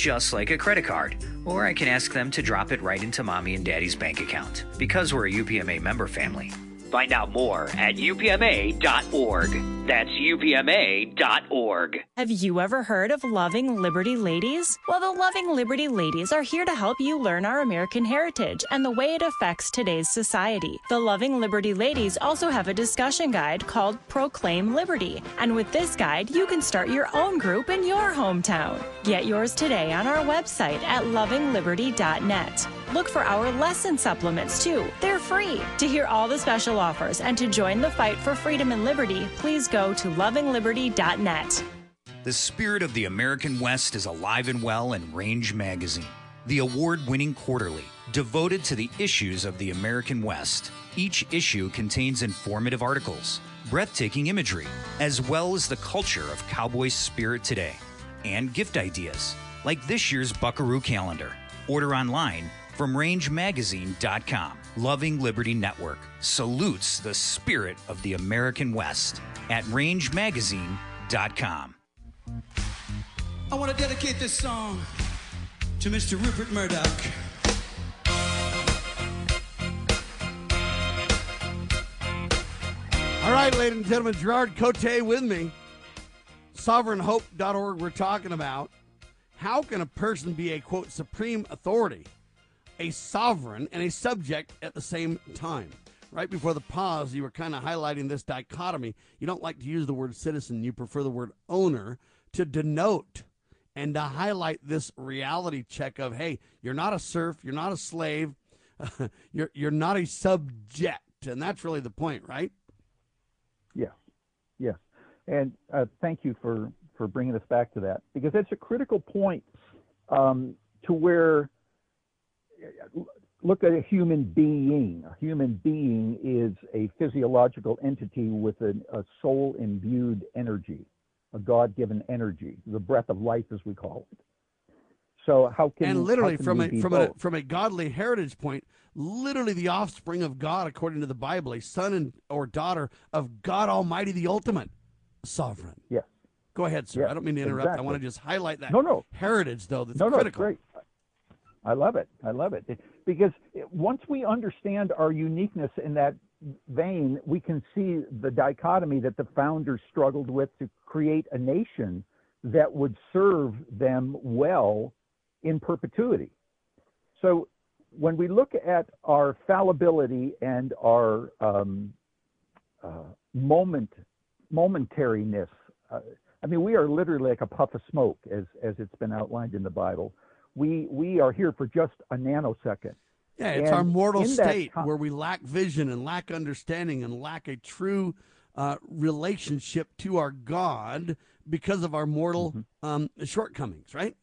just like a credit card. Or I can ask them to drop it right into mommy and daddy's bank account, because we're a UPMA member family. Find out more at upma.org. That's upma.org. Have you ever heard of Loving Liberty Ladies? Well, the Loving Liberty Ladies are here to help you learn our American heritage and the way it affects today's society. The Loving Liberty Ladies also have a discussion guide called Proclaim Liberty. And with this guide, you can start your own group in your hometown. Get yours today on our website at lovingliberty.net. Look for our lesson supplements too. They're free. To hear all the special offers and to join the fight for freedom and liberty, please go to lovingliberty.net. The spirit of the American West is alive and well in Range Magazine, the award winning quarterly devoted to the issues of the American West. Each issue contains informative articles, breathtaking imagery, as well as the culture of cowboy spirit today, and gift ideas, like this year's Buckaroo calendar. Order online from rangemagazine.com. Loving Liberty Network salutes the spirit of the American West at rangemagazine.com. I want to dedicate this song to Mr. Rupert Murdoch. All right, ladies and gentlemen, Gerard Cote with me. SovereignHope.org, we're talking about how can a person be a quote supreme authority, a sovereign, and a subject at the same time? Right before the pause, you were kind of highlighting this dichotomy. You don't like to use the word citizen, you prefer the word owner to denote and to highlight this reality check of hey, you're not a serf, you're not a slave, you're you're not a subject, and that's really the point, right? Yes, yes, and uh, thank you for for bringing us back to that because that's a critical point um, to where look at a human being. A human being is a physiological entity with a, a soul imbued energy, a God given energy, the breath of life, as we call it. So how can and literally can from a from both? a from a godly heritage point, literally the offspring of God, according to the Bible, a son and or daughter of God Almighty, the ultimate sovereign. Yes. Go ahead, sir. Yes, I don't mean to interrupt. I want to just highlight that No, no. heritage, though. That's no, no, critical. great. I love it. I love it because once we understand our uniqueness in that vein, we can see the dichotomy that the founders struggled with to create a nation that would serve them well in perpetuity. So when we look at our fallibility and our um, uh, moment momentariness, uh, I mean, we are literally like a puff of smoke, as as it's been outlined in the Bible. We we are here for just a nanosecond. Yeah, it's And our mortal state ti- where we lack vision and lack understanding and lack a true uh, relationship to our God because of our mortal Mm-hmm. um, shortcomings, right?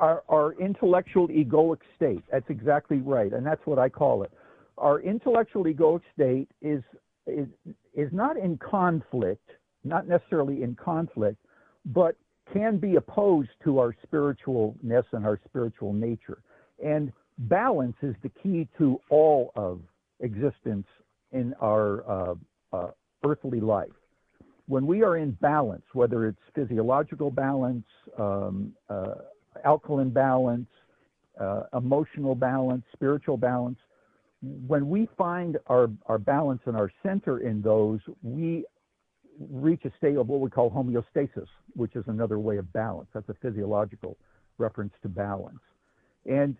our, our intellectual egoic state. That's exactly right, and that's what I call it. Our intellectual egoic state is is is not in conflict, not necessarily in conflict, but can be opposed to our spiritualness and our spiritual nature. And balance is the key to all of existence in our uh, uh, earthly life. When we are in balance, whether it's physiological balance, um, uh, alkaline balance, uh, emotional balance, spiritual balance, when we find our, our balance and our center in those, we reach a state of what we call homeostasis, which is another way of balance. That's a physiological reference to balance. And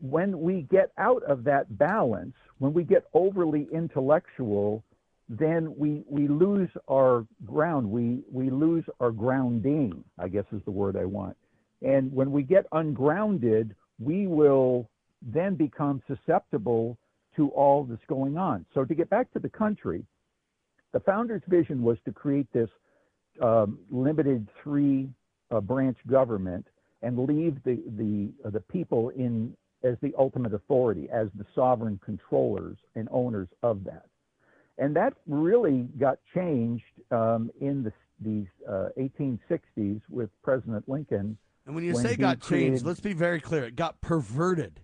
when we get out of that balance, when we get overly intellectual, then we, we lose our ground. We, we lose our grounding, I guess is the word I want. And when we get ungrounded, we will then become susceptible to all that's going on. So to get back to the country, the founder's vision was to create this um, limited three uh, branch government and leave the the uh, the people in as the ultimate authority, as the sovereign controllers and owners of that. And that really got changed um, in the these uh, 1860s with President Lincoln. And when you when say got changed, created- let's be very clear. It got perverted.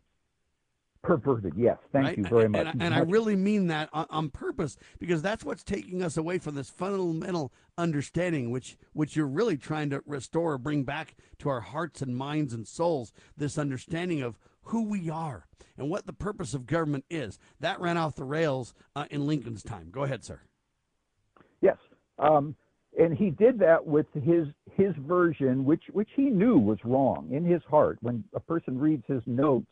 Perverted. Yes, thank right? you very much. And, and I really mean that on, on purpose because that's what's taking us away from this fundamental understanding, which which you're really trying to restore, or bring back to our hearts and minds and souls. This understanding of who we are and what the purpose of government is. That ran off the rails uh, in Lincoln's time. Go ahead, sir. Yes. Um, and he did that with his his version, which which he knew was wrong in his heart. When a person reads his notes,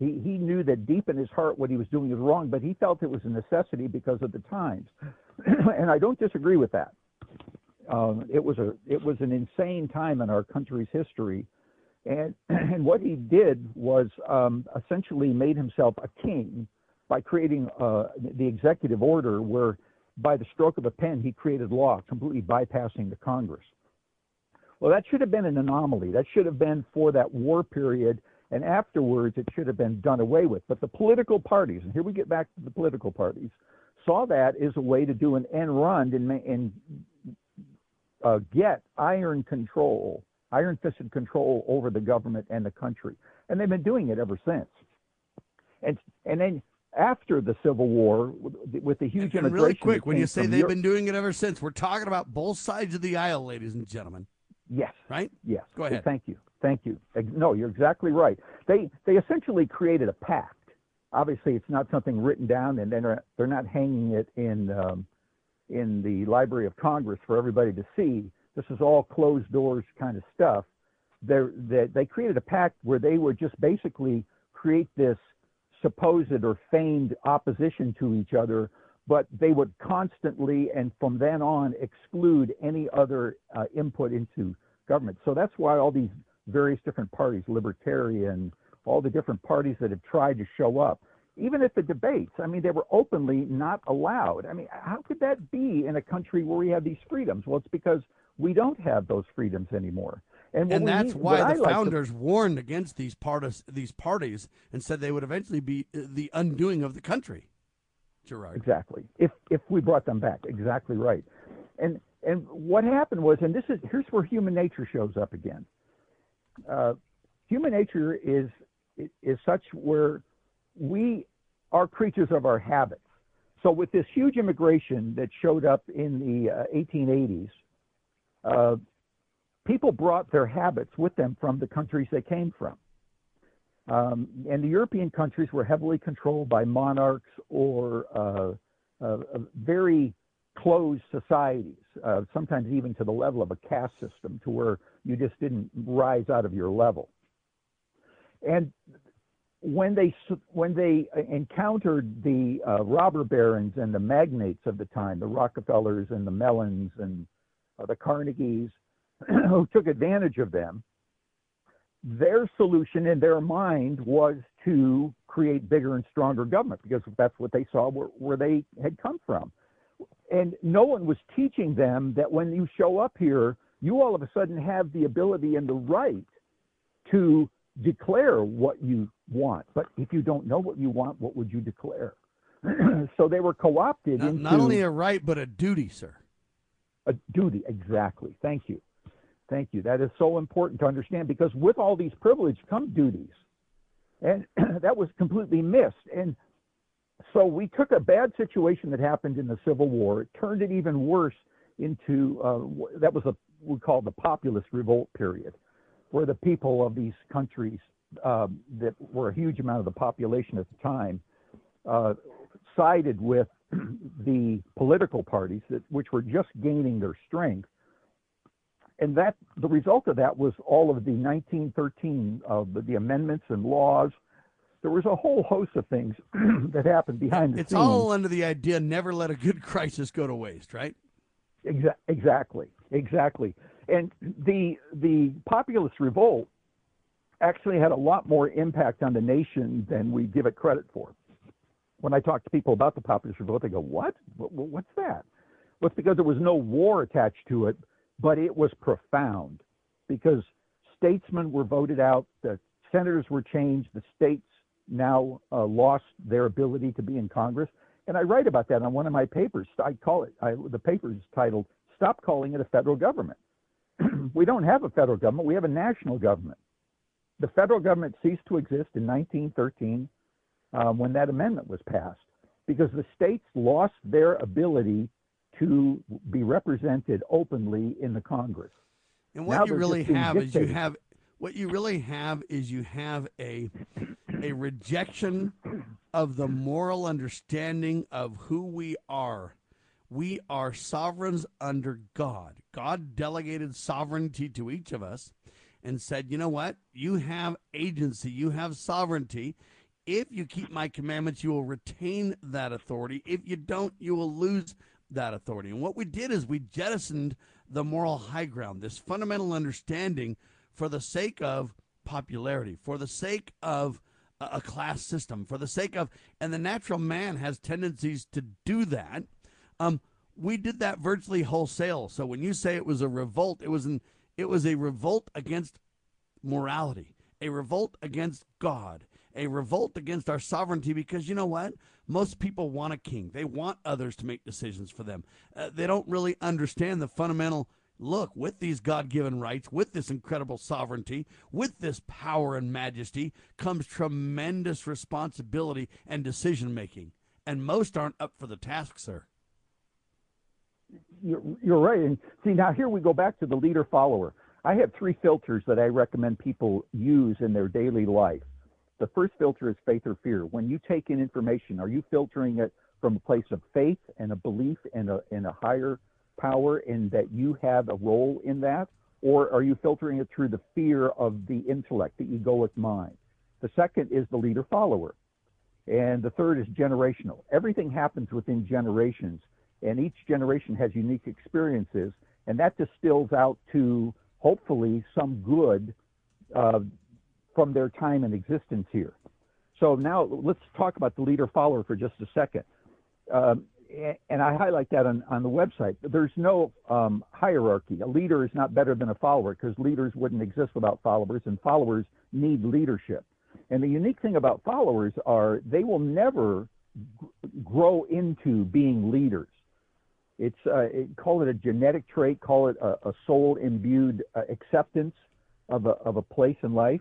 he he knew that deep in his heart what he was doing was wrong, but he felt it was a necessity because of the times, and I don't disagree with that. Um, it was a it was an insane time in our country's history, and and what he did was um, essentially made himself a king by creating uh, the executive order where by the stroke of a pen, he created law, completely bypassing the Congress. Well, that should have been an anomaly. That should have been for that war period, and afterwards it should have been done away with. But the political parties, and here we get back to the political parties, saw that as a way to do an end run and, and uh, get iron control, iron fisted control over the government and the country. And they've been doing it ever since. And, and then after the Civil War with the huge and immigration. really quick, when you say they've Europe, been doing it ever since, we're talking about both sides of the aisle, ladies and gentlemen. Yes. Right? Yes. Go ahead. Thank you. Thank you. No, you're exactly right. They they essentially created a pact. Obviously, it's not something written down, and they're they're not hanging it in um, in the Library of Congress for everybody to see. This is all closed doors kind of stuff. They're, they they created a pact where they would just basically create this supposed or feigned opposition to each other, but they would constantly and from then on exclude any other uh, input into government. So that's why all these various different parties, libertarian, all the different parties that have tried to show up, even at the debates, I mean, they were openly not allowed. I mean, how could that be in a country where we have these freedoms? Well, it's because we don't have those freedoms anymore. And, and that's why the founders to, warned against these parties, these parties, and said they would eventually be uh, the undoing of the country. Gerard. Exactly. If if we brought them back, exactly right. And and what happened was, and this is here's where human nature shows up again. Uh, human nature is is such where we are creatures of our habits. So with this huge immigration that showed up in the uh, 1880s, uh, people brought their habits with them from the countries they came from. Um, and the European countries were heavily controlled by monarchs or uh, very closed societies, uh, sometimes even to the level of a caste system, to where you just didn't rise out of your level. And when they when they encountered the uh, robber barons and the magnates of the time, the Rockefellers and the Mellons and uh, the Carnegies, who took advantage of them, their solution in their mind was to create bigger and stronger government because that's what they saw where, where they had come from. And no one was teaching them that when you show up here, you all of a sudden have the ability and the right to declare what you want. But if you don't know what you want, what would you declare? so they were co-opted not, into not only a right but a duty, sir. A duty, exactly. Thank you. Thank you. That is so important to understand because with all these privileges come duties. And that was completely missed. And so we took a bad situation that happened in the Civil War, turned it even worse into uh, that was a we call the populist revolt period, where the people of these countries um, that were a huge amount of the population at the time uh, sided with the political parties that which were just gaining their strength and that the result of that was all of the 1913 uh, the, the, amendments and laws. There was a whole host of things that happened behind the it's scenes. It's all under the idea never let a good crisis go to waste, right? Exa- exactly, exactly. And the the populist revolt actually had a lot more impact on the nation than we give it credit for. When I talk to people about the populist revolt, they go, "What? What's that?" Well, it's because there was no war attached to it, but it was profound because statesmen were voted out, the senators were changed, the states now uh, lost their ability to be in Congress. And I write about that on one of my papers. I call it, I, the paper is titled, Stop Calling It a Federal Government. we don't have a federal government, we have a national government. The federal government ceased to exist in 1913 um, when that amendment was passed because the states lost their ability to be represented openly in the Congress. And what now you really have is you have what you really have is you have a a rejection of the moral understanding of who we are. We are sovereigns under God. God delegated sovereignty to each of us and said, you know what? You have agency, you have sovereignty. If you keep my commandments, you will retain that authority. If you don't, you will lose that authority. And what we did is we jettisoned the moral high ground, this fundamental understanding for the sake of popularity, for the sake of a class system, for the sake of, and the natural man has tendencies to do that. Um, we did that virtually wholesale. So when you say it was a revolt, it was an it was a revolt against morality, a revolt against God, a revolt against our sovereignty. Because you know what? Most people want a king. They want others to make decisions for them. Uh, they don't really understand the fundamental look, with these God given rights, with this incredible sovereignty, with this power and majesty, comes tremendous responsibility and decision making. And most aren't up for the task, sir. You're, you're right. And see, now here we go back to the leader follower. I have three filters that I recommend people use in their daily life. The first filter is faith or fear. When you take in information, are you filtering it from a place of faith and a belief in a, in a higher power and that you have a role in that? Or are you filtering it through the fear of the intellect, the egoic mind? The second is the leader follower. And the third is generational. Everything happens within generations, and each generation has unique experiences, and that distills out to hopefully some good uh, from their time and existence here. So now let's talk about the leader follower for just a second. Um, and I highlight that on, on the website. There's no um, hierarchy. A leader is not better than a follower because leaders wouldn't exist without followers, and followers need leadership. And the unique thing about followers are they will never grow into being leaders. It's uh, it, call it a genetic trait, call it a, a soul imbued uh, acceptance of a, of a place in life.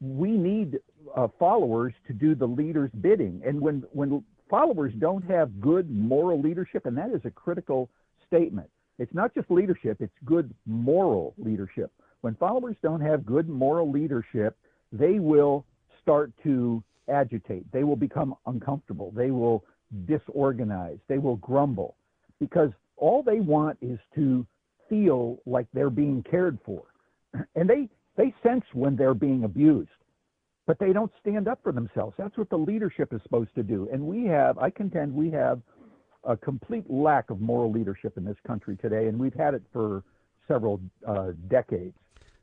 We need uh, followers to do the leader's bidding, and when when followers don't have good moral leadership, and that is a critical statement. It's not just leadership, it's good moral leadership. When followers don't have good moral leadership, they will start to agitate. They will become uncomfortable. They will disorganize. They will grumble because all they want is to feel like they're being cared for. And they, they sense when they're being abused but they don't stand up for themselves. That's what the leadership is supposed to do. And we have, I contend, we have a complete lack of moral leadership in this country today, and we've had it for several uh, decades.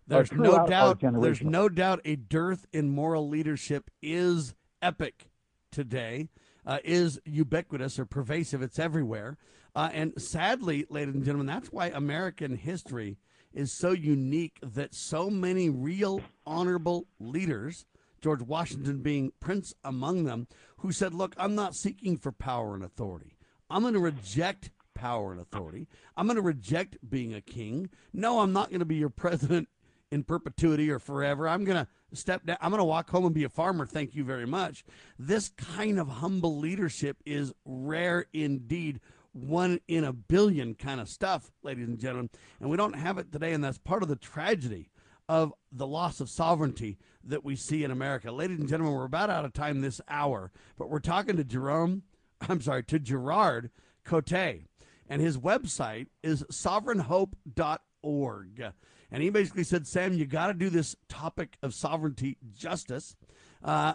There's no doubt. There's no doubt a dearth in moral leadership is epic today. Uh, is ubiquitous or pervasive. It's everywhere. Uh, and sadly, ladies and gentlemen, that's why American history is so unique that so many real honorable leaders George Washington being prince among them, who said, Look, I'm not seeking for power and authority. I'm going to reject power and authority. I'm going to reject being a king. No, I'm not going to be your president in perpetuity or forever. I'm going to step down. I'm going to walk home and be a farmer. Thank you very much. This kind of humble leadership is rare indeed. One in a billion kind of stuff, ladies and gentlemen. And we don't have it today. And that's part of the tragedy of the loss of sovereignty that we see in America. Ladies and gentlemen, we're about out of time this hour, but we're talking to Jerome, I'm sorry, to Gerard Cote, and his website is sovereignhope.org. And he basically said, Sam, you got to do this topic of sovereignty justice. Uh,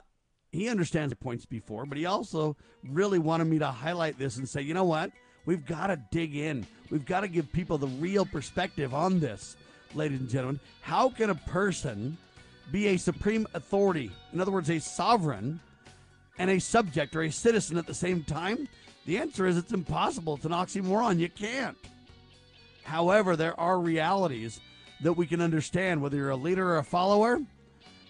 he understands the points before, but he also really wanted me to highlight this and say, you know what? We've got to dig in. We've got to give people the real perspective on this ladies and gentlemen. How can a person be a supreme authority, in other words, a sovereign, and a subject or a citizen at the same time? The answer is it's impossible. It's an oxymoron. You can't. However, there are realities that we can understand. Whether you're a leader or a follower,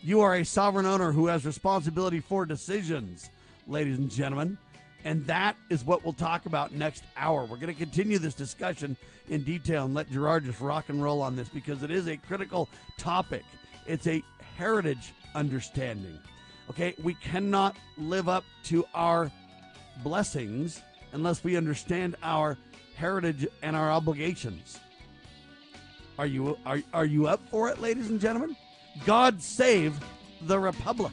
you are a sovereign owner who has responsibility for decisions, ladies and gentlemen. And that is what we'll talk about next hour. We're going to continue this discussion in detail and let Gerard just rock and roll on this because it is a critical topic. It's a heritage understanding. Okay, we cannot live up to our blessings unless we understand our heritage and our obligations. Are you are, are you up for it, ladies and gentlemen? God save the Republic.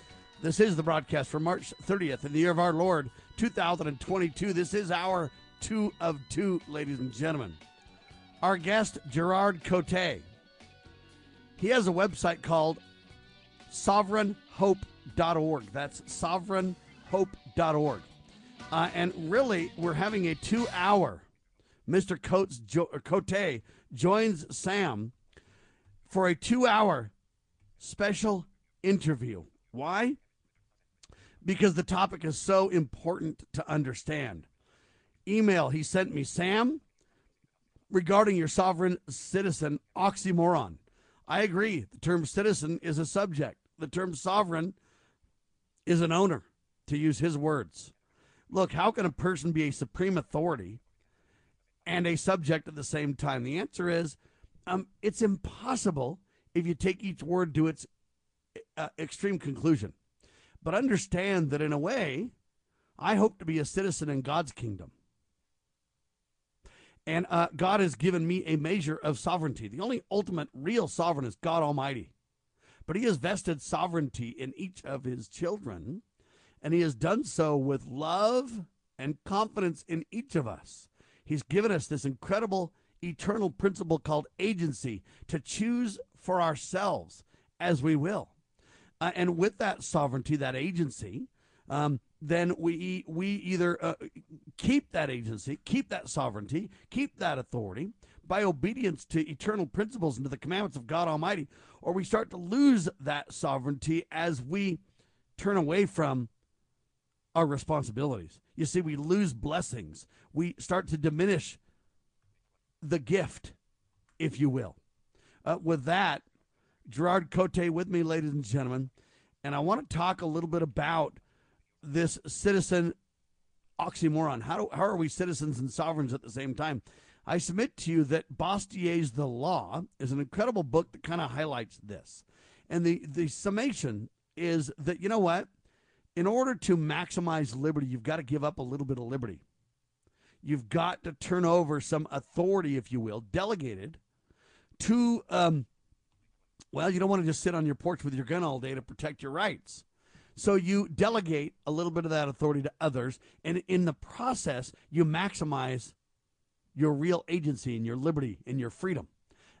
This is the broadcast for March 30th in the year of our Lord 2022. This is our two of two, ladies and gentlemen. Our guest, Gerard Cote. He has a website called sovereignhope.org. That's sovereignhope.org. Uh, and really, we're having a two hour. Mr. Coates, jo- Cote joins Sam for a two hour special interview. Why? Because the topic is so important to understand. Email he sent me, Sam, regarding your sovereign citizen oxymoron. I agree. The term citizen is a subject, the term sovereign is an owner, to use his words. Look, how can a person be a supreme authority and a subject at the same time? The answer is um, it's impossible if you take each word to its uh, extreme conclusion. But understand that in a way, I hope to be a citizen in God's kingdom. And uh, God has given me a measure of sovereignty. The only ultimate real sovereign is God Almighty. But He has vested sovereignty in each of His children and he has done so with love and confidence in each of us. He's given us this incredible eternal principle called agency to choose for ourselves as we will. Uh, and with that sovereignty, that agency, um, then we we either uh, keep that agency, keep that sovereignty, keep that authority by obedience to eternal principles and to the commandments of God Almighty, or we start to lose that sovereignty as we turn away from our responsibilities. You see, we lose blessings. We start to diminish the gift, if you will. Uh, with that, Gerard Cote with me, ladies and gentlemen, and I want to talk a little bit about this citizen oxymoron. How, do, how are we citizens and sovereigns at the same time? I submit to you that Bastiat's The Law is an incredible book that kind of highlights this. And the, the summation is that, you know what? in order to maximize liberty, you've got to give up a little bit of liberty. You've got to turn over some authority, if you will, delegated to, um, well, you don't want to just sit on your porch with your gun all day to protect your rights. So you delegate a little bit of that authority to others, and in the process, you maximize your real agency and your liberty and your freedom.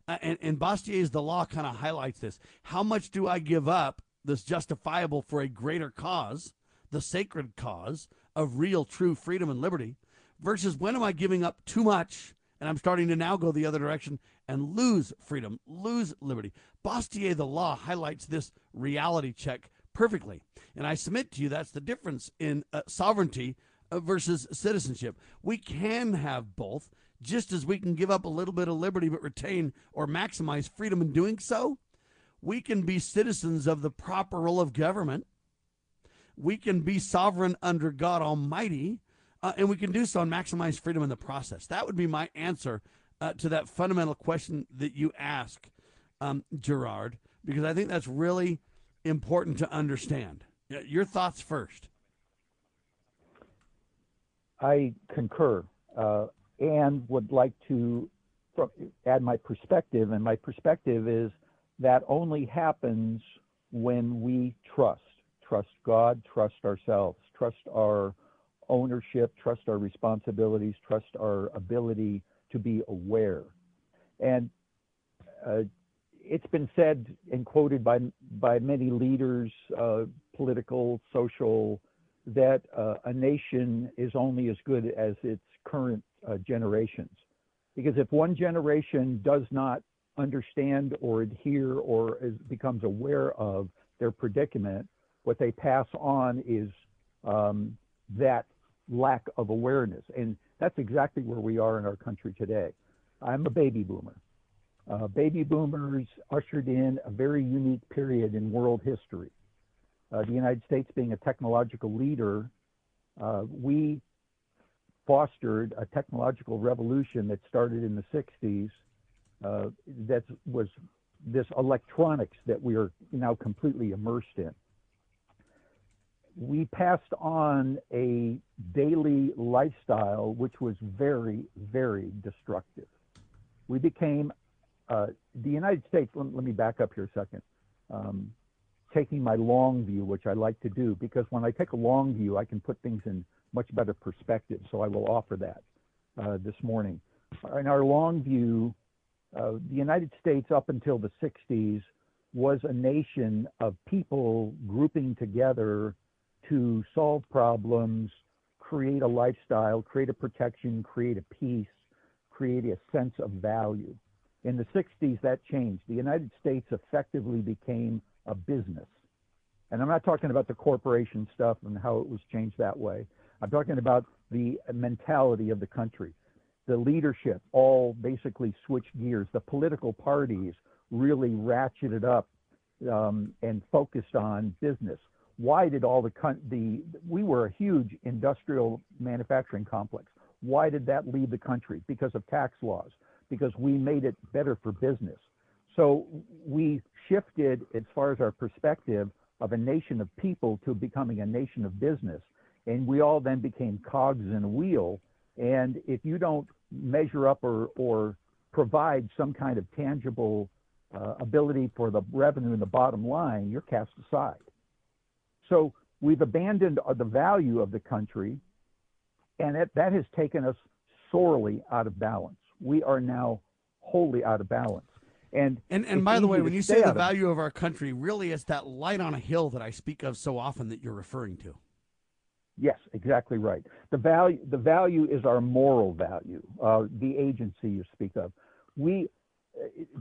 Uh, and, and Bastiat's The Law kind of highlights this. How much do I give up that's justifiable for a greater cause, the sacred cause of real, true freedom and liberty, versus when am I giving up too much and I'm starting to now go the other direction and lose freedom, lose liberty. Bastiat, the law, highlights this reality check perfectly. And I submit to you that's the difference in uh, sovereignty uh, versus citizenship. We can have both, just as we can give up a little bit of liberty but retain or maximize freedom in doing so we can be citizens of the proper role of government. We can be sovereign under God Almighty, uh, and we can do so and maximize freedom in the process. That would be my answer uh, to that fundamental question that you ask, um, Gerard, because I think that's really important to understand. Your thoughts first. I concur uh, and would like to add my perspective, and my perspective is that only happens when we trust. Trust God, trust ourselves, trust our ownership, trust our responsibilities, trust our ability to be aware. And uh, it's been said and quoted by by many leaders, uh, political, social, that uh, a nation is only as good as its current uh, generations. Because if one generation does not understand or adhere or is, becomes aware of their predicament, what they pass on is um, that lack of awareness. And that's exactly where we are in our country today. I'm a baby boomer. Uh, baby boomers ushered in a very unique period in world history. Uh, the United States being a technological leader, uh, we fostered a technological revolution that started in the 60s uh, that was this electronics that we are now completely immersed in. We passed on a daily lifestyle which was very, very destructive. We became uh, the United States. Let, let, me back up here a second. Um, taking my long view, which I like to do, because when I take a long view, I can put things in much better perspective. So I will offer that uh, this morning. In our long view, uh, the United States up until the 60s was a nation of people grouping together to solve problems, create a lifestyle, create a protection, create a peace, create a sense of value. In the 60s, that changed. The United States effectively became a business. And I'm not talking about the corporation stuff and how it was changed that way. I'm talking about the mentality of the country. The leadership all basically switched gears. The political parties really ratcheted up um, and focused on business. Why did all the, the we were a huge industrial manufacturing complex. Why did that leave the country? Because of tax laws because we made it better for business. So we shifted as far as our perspective of a nation of people to becoming a nation of business. And we all then became cogs in a wheel. And if you don't measure up or, or provide some kind of tangible uh, ability for the revenue and the bottom line, you're cast aside. So we've abandoned the value of the country, and it, that has taken us sorely out of balance we are now wholly out of balance. And and, and by the way, when you say the value of our country, really it's that light on a hill that I speak of so often that you're referring to. Yes, exactly right. The value the value is our moral value, uh, the agency you speak of. We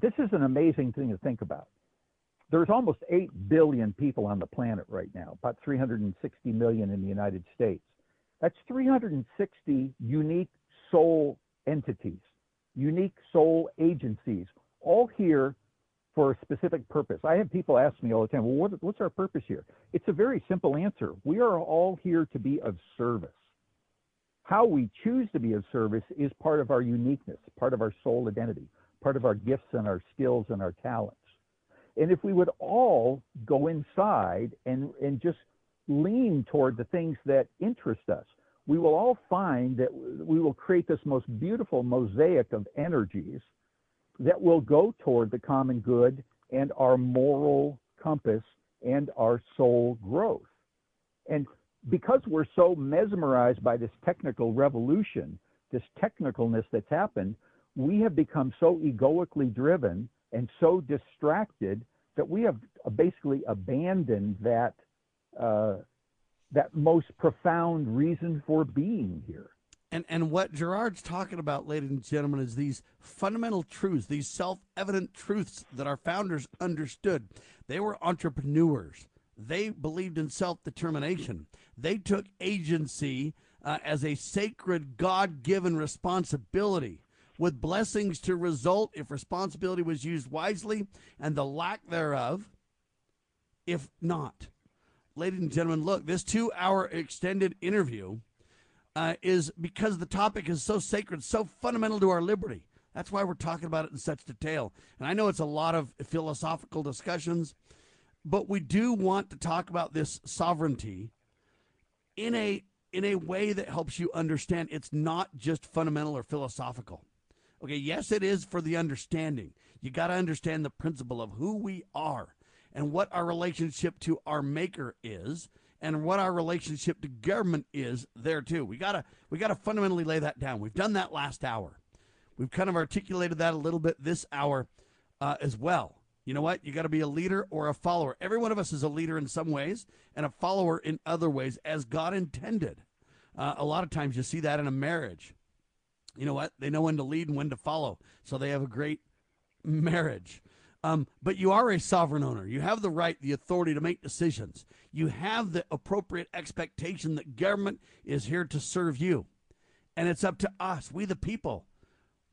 this is an amazing thing to think about. There's almost 8 billion people on the planet right now, about 360 million in the United States. That's 360 unique soul entities unique soul agencies, all here for a specific purpose. I have people ask me all the time, well, what, what's our purpose here? It's a very simple answer. We are all here to be of service. How we choose to be of service is part of our uniqueness, part of our soul identity, part of our gifts and our skills and our talents. And if we would all go inside and, and just lean toward the things that interest us, we will all find that we will create this most beautiful mosaic of energies that will go toward the common good and our moral compass and our soul growth. And because we're so mesmerized by this technical revolution, this technicalness that's happened, we have become so egoically driven and so distracted that we have basically abandoned that uh, that most profound reason for being here. And and what Gerard's talking about, ladies and gentlemen, is these fundamental truths, these self-evident truths that our founders understood. They were entrepreneurs. They believed in self-determination. They took agency uh, as a sacred God-given responsibility with blessings to result if responsibility was used wisely and the lack thereof if not ladies and gentlemen, look, this two hour extended interview uh, is because the topic is so sacred, so fundamental to our liberty. That's why we're talking about it in such detail. And I know it's a lot of philosophical discussions, but we do want to talk about this sovereignty in a in a way that helps you understand it's not just fundamental or philosophical. Okay, yes, it is for the understanding. You got to understand the principle of who we are and what our relationship to our maker is and what our relationship to government is there too. We gotta we gotta fundamentally lay that down. We've done that last hour. We've kind of articulated that a little bit this hour uh, as well. You know what? You got to be a leader or a follower. Every one of us is a leader in some ways and a follower in other ways, as God intended. Uh, a lot of times you see that in a marriage. You know what? They know when to lead and when to follow, so they have a great marriage. Um, but you are a sovereign owner. You have the right, the authority to make decisions. You have the appropriate expectation that government is here to serve you. And it's up to us, we the people,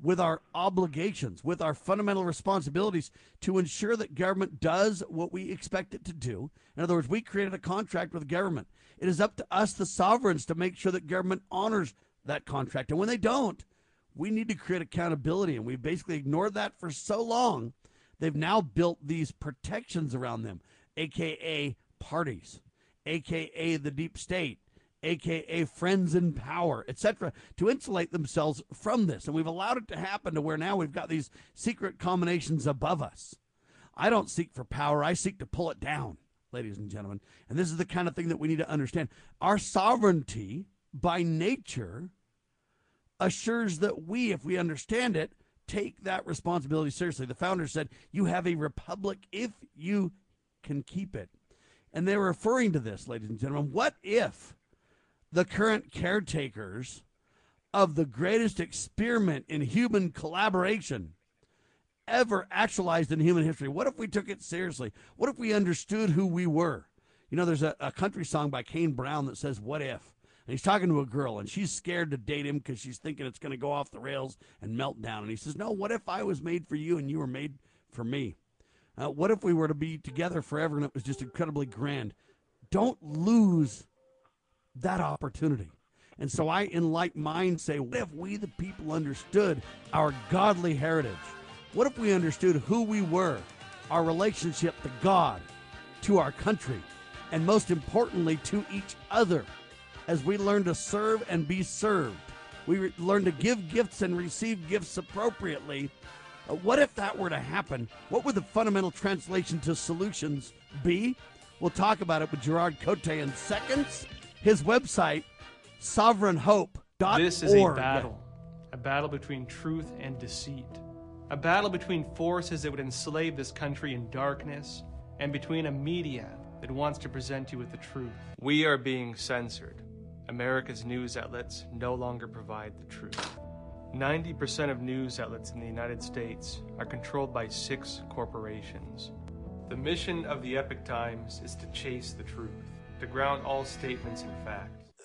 with our obligations, with our fundamental responsibilities to ensure that government does what we expect it to do. In other words, we created a contract with government. It is up to us, the sovereigns, to make sure that government honors that contract. And when they don't, we need to create accountability. And we've basically ignored that for so long. They've now built these protections around them, aka parties, aka the deep state, aka friends in power, etc., to insulate themselves from this. And we've allowed it to happen to where now we've got these secret combinations above us. I don't seek for power, I seek to pull it down, ladies and gentlemen. And this is the kind of thing that we need to understand. Our sovereignty by nature assures that we, if we understand it, take that responsibility seriously. The founder said, You have a republic if you can keep it. And they're referring to this, ladies and gentlemen. What if the current caretakers of the greatest experiment in human collaboration ever actualized in human history? What if we took it seriously? What if we understood who we were? You know, there's a, a country song by Kane Brown that says, What if? And he's talking to a girl, and she's scared to date him because she's thinking it's going to go off the rails and melt down. And he says, No, what if I was made for you and you were made for me? Uh, what if we were to be together forever and it was just incredibly grand? Don't lose that opportunity. And so I, in like mind, say, what if we, the people, understood our godly heritage? What if we understood who we were, our relationship to God, to our country, and most importantly, to each other? As we learn to serve and be served. We re- learn to give gifts and receive gifts appropriately. Uh, what if that were to happen? What would the fundamental translation to solutions be? We'll talk about it with Gerard Cote in seconds. His website, sovereignhope.org. This is a battle, a battle between truth and deceit, a battle between forces that would enslave this country in darkness, and between a media that wants to present you with the truth. We are being censored. America's news outlets no longer provide the truth. 90% of news outlets in the United States are controlled by six corporations. The mission of the Epoch Times is to chase the truth, to ground all statements in fact.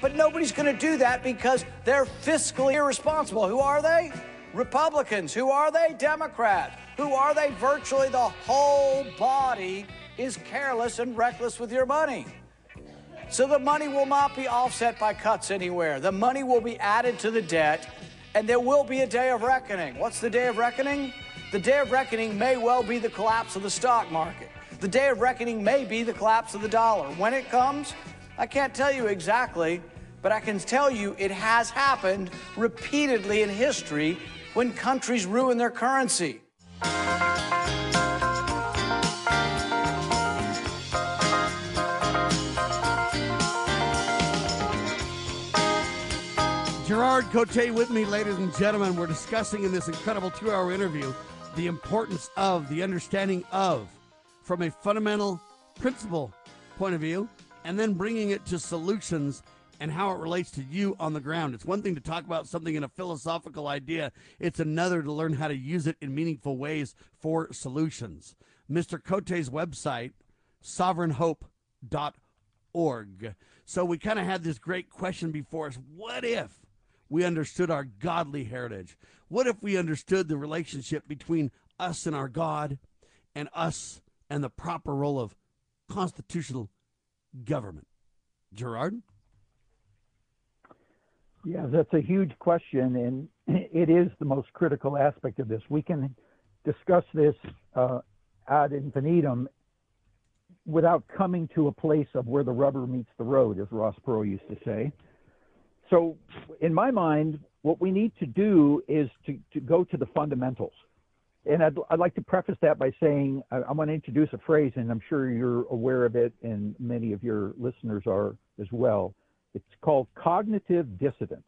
But nobody's going to do that because they're fiscally irresponsible. Who are they? Republicans. Who are they? Democrats. Who are they? Virtually the whole body is careless and reckless with your money. So the money will not be offset by cuts anywhere. The money will be added to the debt, and there will be a day of reckoning. What's the day of reckoning? The day of reckoning may well be the collapse of the stock market. The day of reckoning may be the collapse of the dollar. When it comes, I can't tell you exactly, but I can tell you it has happened repeatedly in history when countries ruin their currency. Gerard Cote with me, ladies and gentlemen. We're discussing in this incredible two hour interview the importance of, the understanding of, from a fundamental principle point of view, and then bringing it to solutions and how it relates to you on the ground. It's one thing to talk about something in a philosophical idea, it's another to learn how to use it in meaningful ways for solutions. Mr. Cote's website, sovereignhope.org. So we kind of had this great question before us what if we understood our godly heritage? What if we understood the relationship between us and our God and us and the proper role of constitutional government? Gerard? Yeah, that's a huge question, and it is the most critical aspect of this. We can discuss this uh, ad infinitum without coming to a place of where the rubber meets the road, as Ross Perot used to say. So, in my mind, what we need to do is to, to go to the fundamentals. And I'd, I'd like to preface that by saying I, I'm going to introduce a phrase, and I'm sure you're aware of it, and many of your listeners are as well. It's called cognitive dissonance.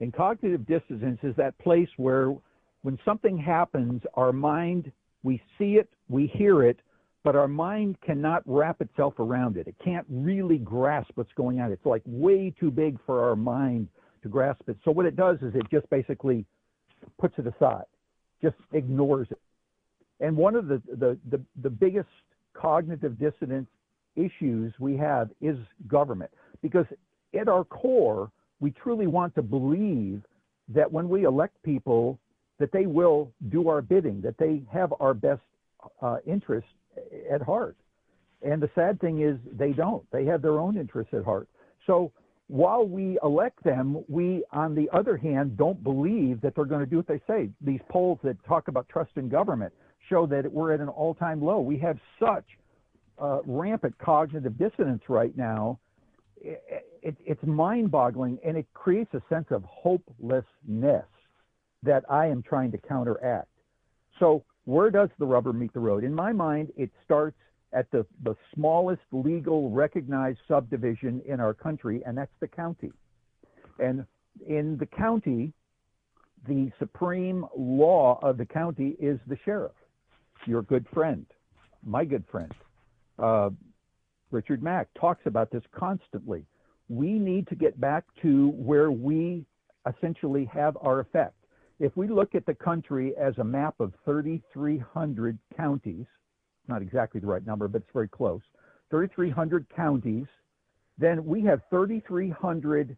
And cognitive dissonance is that place where when something happens, our mind, we see it, we hear it, but our mind cannot wrap itself around it. It can't really grasp what's going on. It's like way too big for our mind to grasp it. So what it does is it just basically puts it aside, just ignores it. And one of the, the, the, the biggest cognitive dissonance issues we have is government. Because at our core, we truly want to believe that when we elect people, that they will do our bidding, that they have our best uh, at heart. And the sad thing is they don't. They have their own interests at heart. So while we elect them, we, on the other hand, don't believe that they're going to do what they say. These polls that talk about trust in government show that we're at an all-time low. We have such uh, rampant cognitive dissonance right now. It, it, it's mind-boggling, and it creates a sense of hopelessness that I am trying to counteract. So where does the rubber meet the road? In my mind, it starts at the, the smallest legal recognized subdivision in our country, and that's the county. And in the county, the supreme law of the county is the sheriff, your good friend, my good friend. Uh, Richard Mack talks about this constantly. We need to get back to where we essentially have our effect. If we look at the country as a map of 3,300 counties, not exactly the right number, but it's very close, 3,300 counties, then we have 3,300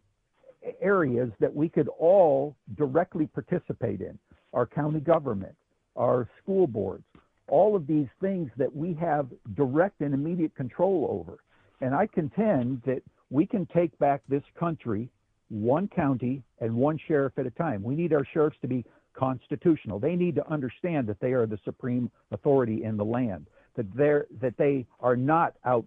areas that we could all directly participate in our county government, our school boards, all of these things that we have direct and immediate control over. And I contend that we can take back this country one county and one sheriff at a time. We need our sheriffs to be constitutional. They need to understand that they are the supreme authority in the land. That they're that they are not out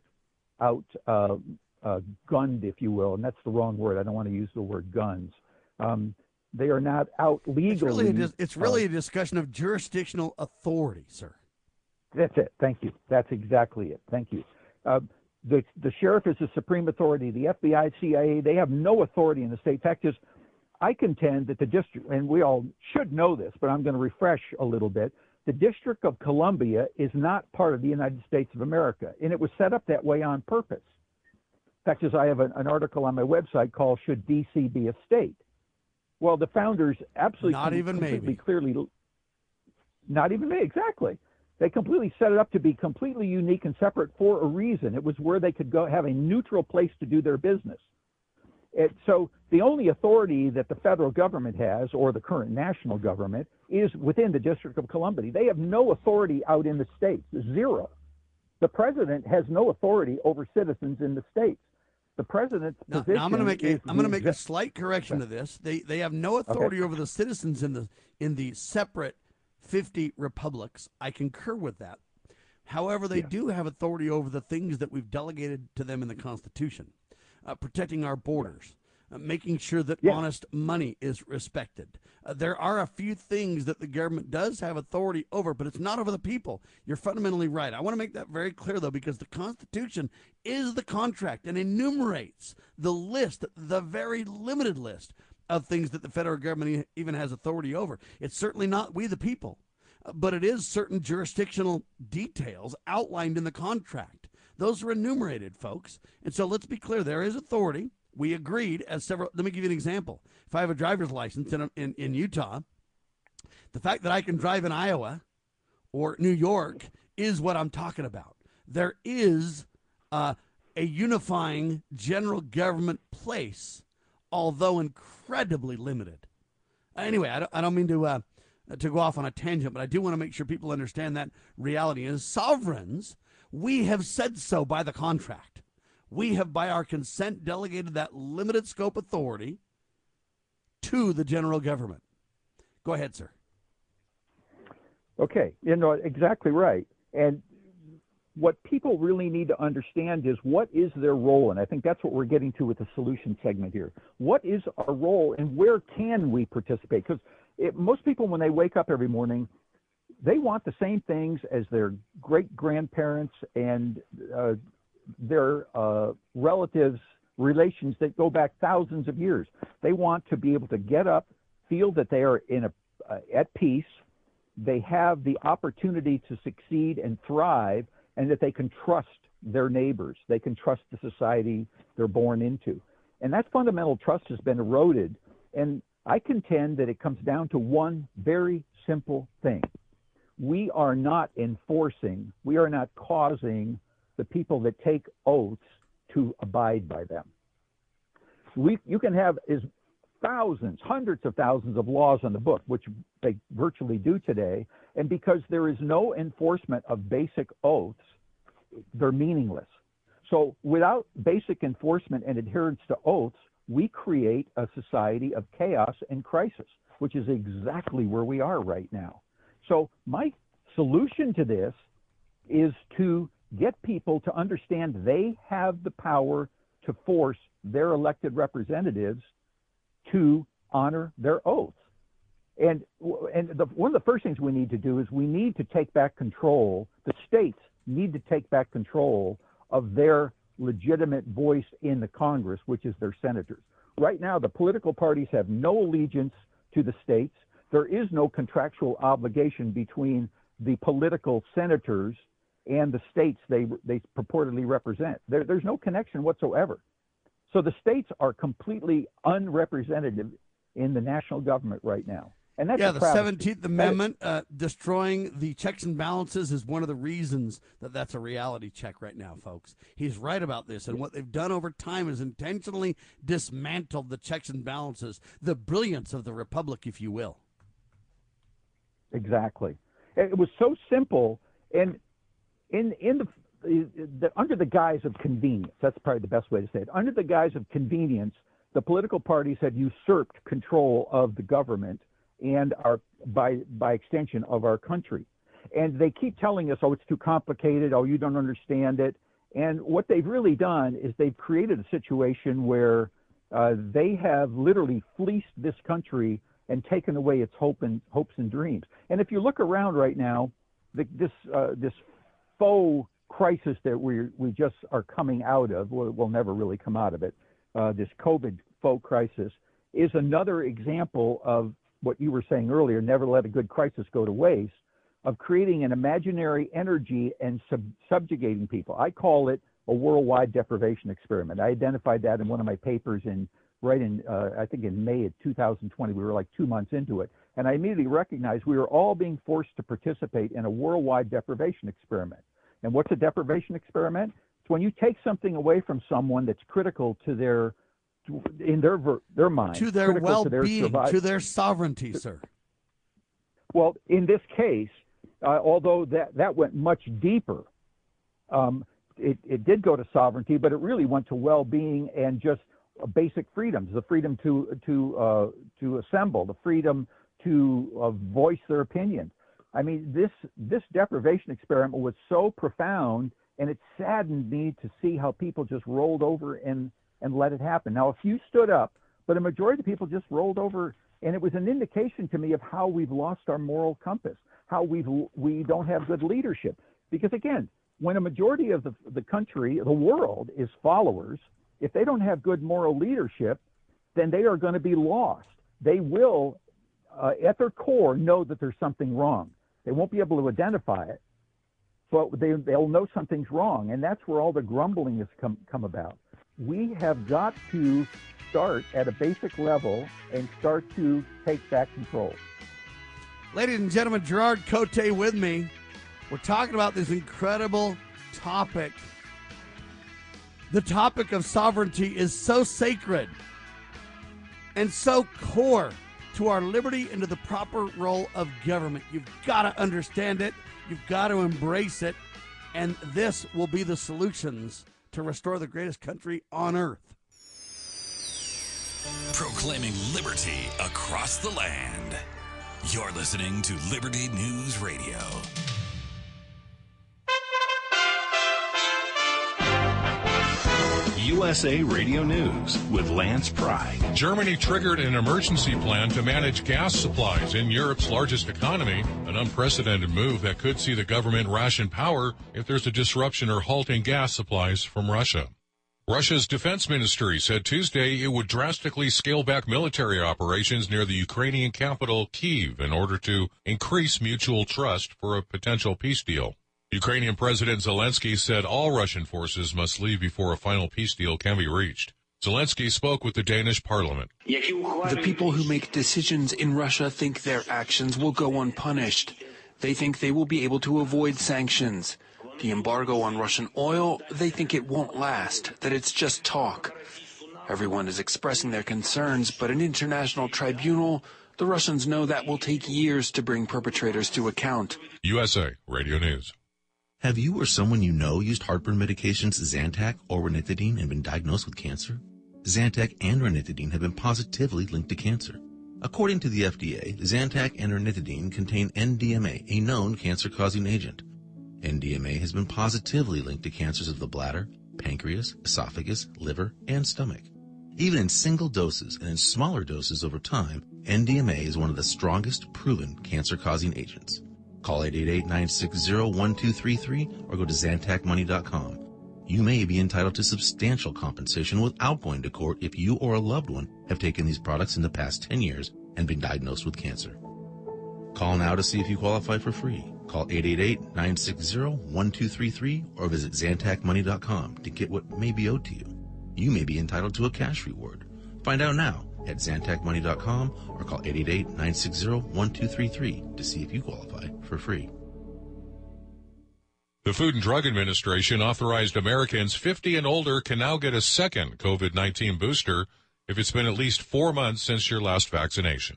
out uh, uh, gunned, if you will, and that's the wrong word. I don't want to use the word guns. Um, they are not out legally. It's really, a, it's really uh, a discussion of jurisdictional authority, sir. That's it. Thank you. That's exactly it. Thank you. Uh, the, the sheriff is the supreme authority. The FBI, CIA, they have no authority in the state. Fact, is I contend that the district, and we all should know this, but I'm going to refresh a little bit. The District of Columbia is not part of the United States of America, and it was set up that way on purpose. In fact, as I have an, an article on my website called "Should DC Be a State?" Well, the founders absolutely not even maybe clearly, not even me exactly. They completely set it up to be completely unique and separate for a reason. It was where they could go have a neutral place to do their business. It, so the only authority that the federal government has, or the current national government, is within the District of Columbia. They have no authority out in the states, zero. The president has no authority over citizens in the states. The president's now, position. Now I'm going to make a, I'm going to make a slight correction to this. They they have no authority okay. over the citizens in the in the separate 50 republics. I concur with that. However, they yeah. do have authority over the things that we've delegated to them in the Constitution, uh, protecting our borders, uh, making sure that yeah. honest money is respected. Uh, there are a few things that the government does have authority over, but it's not over the people. You're fundamentally right. I want to make that very clear, though, because the Constitution is the contract and enumerates the list, the very limited list of things that the federal government even has authority over. It's certainly not we the people, uh, but it is certain jurisdictional details outlined in the contract. Those are enumerated, folks. And so let's be clear there is authority. We agreed as several. Let me give you an example. If I have a driver's license in, in, in Utah, the fact that I can drive in Iowa or New York is what I'm talking about. There is uh, a unifying general government place, although incredibly limited. Anyway, I don't, I don't mean to uh, to go off on a tangent, but I do want to make sure people understand that reality. As sovereigns, we have said so by the contract. We have, by our consent, delegated that limited scope authority to the general government. Go ahead, sir. Okay, you know exactly right. And what people really need to understand is what is their role, and I think that's what we're getting to with the solution segment here. What is our role, and where can we participate? Because most people, when they wake up every morning, they want the same things as their great grandparents and uh, their uh, relatives, relations that go back thousands of years. They want to be able to get up, feel that they are in a uh, at peace, they have the opportunity to succeed and thrive, and that they can trust their neighbors. They can trust the society they're born into. And that fundamental trust has been eroded. And I contend that it comes down to one very simple thing. We are not enforcing, we are not causing the people that take oaths to abide by them. We, you can have as thousands, hundreds of thousands of laws on the book, which they virtually do today. And because there is no enforcement of basic oaths, they're meaningless. So without basic enforcement and adherence to oaths, we create a society of chaos and crisis, which is exactly where we are right now. So my solution to this is to get people to understand they have the power to force their elected representatives to honor their oaths. And, and the, one of the first things we need to do is we need to take back control. The states need to take back control of their legitimate voice in the Congress, which is their senators. Right now, the political parties have no allegiance to the states. There is no contractual obligation between the political senators and the states they, they purportedly represent. There, there's no connection whatsoever. So the states are completely unrepresentative in the national government right now. And that's yeah, the Seventeenth Amendment uh, destroying the checks and balances is one of the reasons that that's a reality check right now, folks. He's right about this, and what they've done over time is intentionally dismantled the checks and balances, the brilliance of the republic, if you will. Exactly, it was so simple, and in in the the, under the guise of convenience, that's probably the best way to say it. Under the guise of convenience, the political parties had usurped control of the government and our, by, by extension, of our country. And they keep telling us, oh, it's too complicated. Oh, you don't understand it. And what they've really done is they've created a situation where uh, they have literally fleeced this country and taken away its hope and hopes and dreams. And if you look around right now, the, this uh, this faux crisis that we we just are coming out of, we'll, we'll never really come out of it. Uh, this COVID faux crisis is another example of what you were saying earlier. Never let a good crisis go to waste. Of creating an imaginary energy and sub- subjugating people. I call it a worldwide deprivation experiment. I identified that in one of my papers in right in uh, I think in May of 2020. We were like two months into it, and I immediately recognized we were all being forced to participate in a worldwide deprivation experiment. And what's a deprivation experiment? It's when you take something away from someone that's critical to their in their their mind to their well-being, to their, to their, sovereignty, sir. Well, in this case, uh, although that that went much deeper, um, it, it did go to sovereignty, but it really went to well-being and just basic freedoms: the freedom to to uh, to assemble, the freedom to uh, voice their opinion, I mean, this this deprivation experiment was so profound, and it saddened me to see how people just rolled over and and let it happen. Now, a few stood up, but a majority of people just rolled over, and it was an indication to me of how we've lost our moral compass, how we've we don't have good leadership. Because again, when a majority of the the country, the world, is followers, if they don't have good moral leadership, then they are going to be lost. They will, uh, at their core, know that there's something wrong. They won't be able to identify it, but they, they'll know something's wrong. And that's where all the grumbling has come, come about. We have got to start at a basic level and start to take back control. Ladies and gentlemen, Gerard Cote with me. We're talking about this incredible topic. The topic of sovereignty is so sacred and so core to our liberty and to the proper role of government. You've got to understand it, you've got to embrace it, and this will be the solutions to restore the greatest country on earth. Proclaiming liberty across the land. You're listening to Liberty News Radio. USA Radio News with Lance Pry. Germany triggered an emergency plan to manage gas supplies in Europe's largest economy, an unprecedented move that could see the government ration power if there's a disruption or halt in gas supplies from Russia. Russia's defense ministry said Tuesday it would drastically scale back military operations near the Ukrainian capital, Kiev, in order to increase mutual trust for a potential peace deal. Ukrainian President Zelensky said all Russian forces must leave before a final peace deal can be reached. Zelensky spoke with the Danish parliament. The people who make decisions in Russia think their actions will go unpunished. They think they will be able to avoid sanctions. The embargo on Russian oil, they think it won't last, that it's just talk. Everyone is expressing their concerns, but an international tribunal, the Russians know that will take years to bring perpetrators to account. USA Radio News. Have you or someone you know used heartburn medications Zantac or ranitidine and been diagnosed with cancer? Zantac and ranitidine have been positively linked to cancer. According to the FDA, Zantac and ranitidine contain NDMA, a known cancer-causing agent. NDMA has been positively linked to cancers of the bladder, pancreas, esophagus, liver, and stomach. Even in single doses and in smaller doses over time, NDMA is one of the strongest proven cancer-causing agents. Call 888-960-1233 or go to ZantacMoney.com. You may be entitled to substantial compensation without going to court if you or a loved one have taken these products in the past 10 years and been diagnosed with cancer. Call now to see if you qualify for free. Call 888-960-1233 or visit ZantacMoney.com to get what may be owed to you. You may be entitled to a cash reward. Find out now at ZantacMoney.com or call 888-960-1233 to see if you qualify for free. The Food and Drug Administration authorized Americans 50 and older can now get a second COVID-19 booster if it's been at least four months since your last vaccination.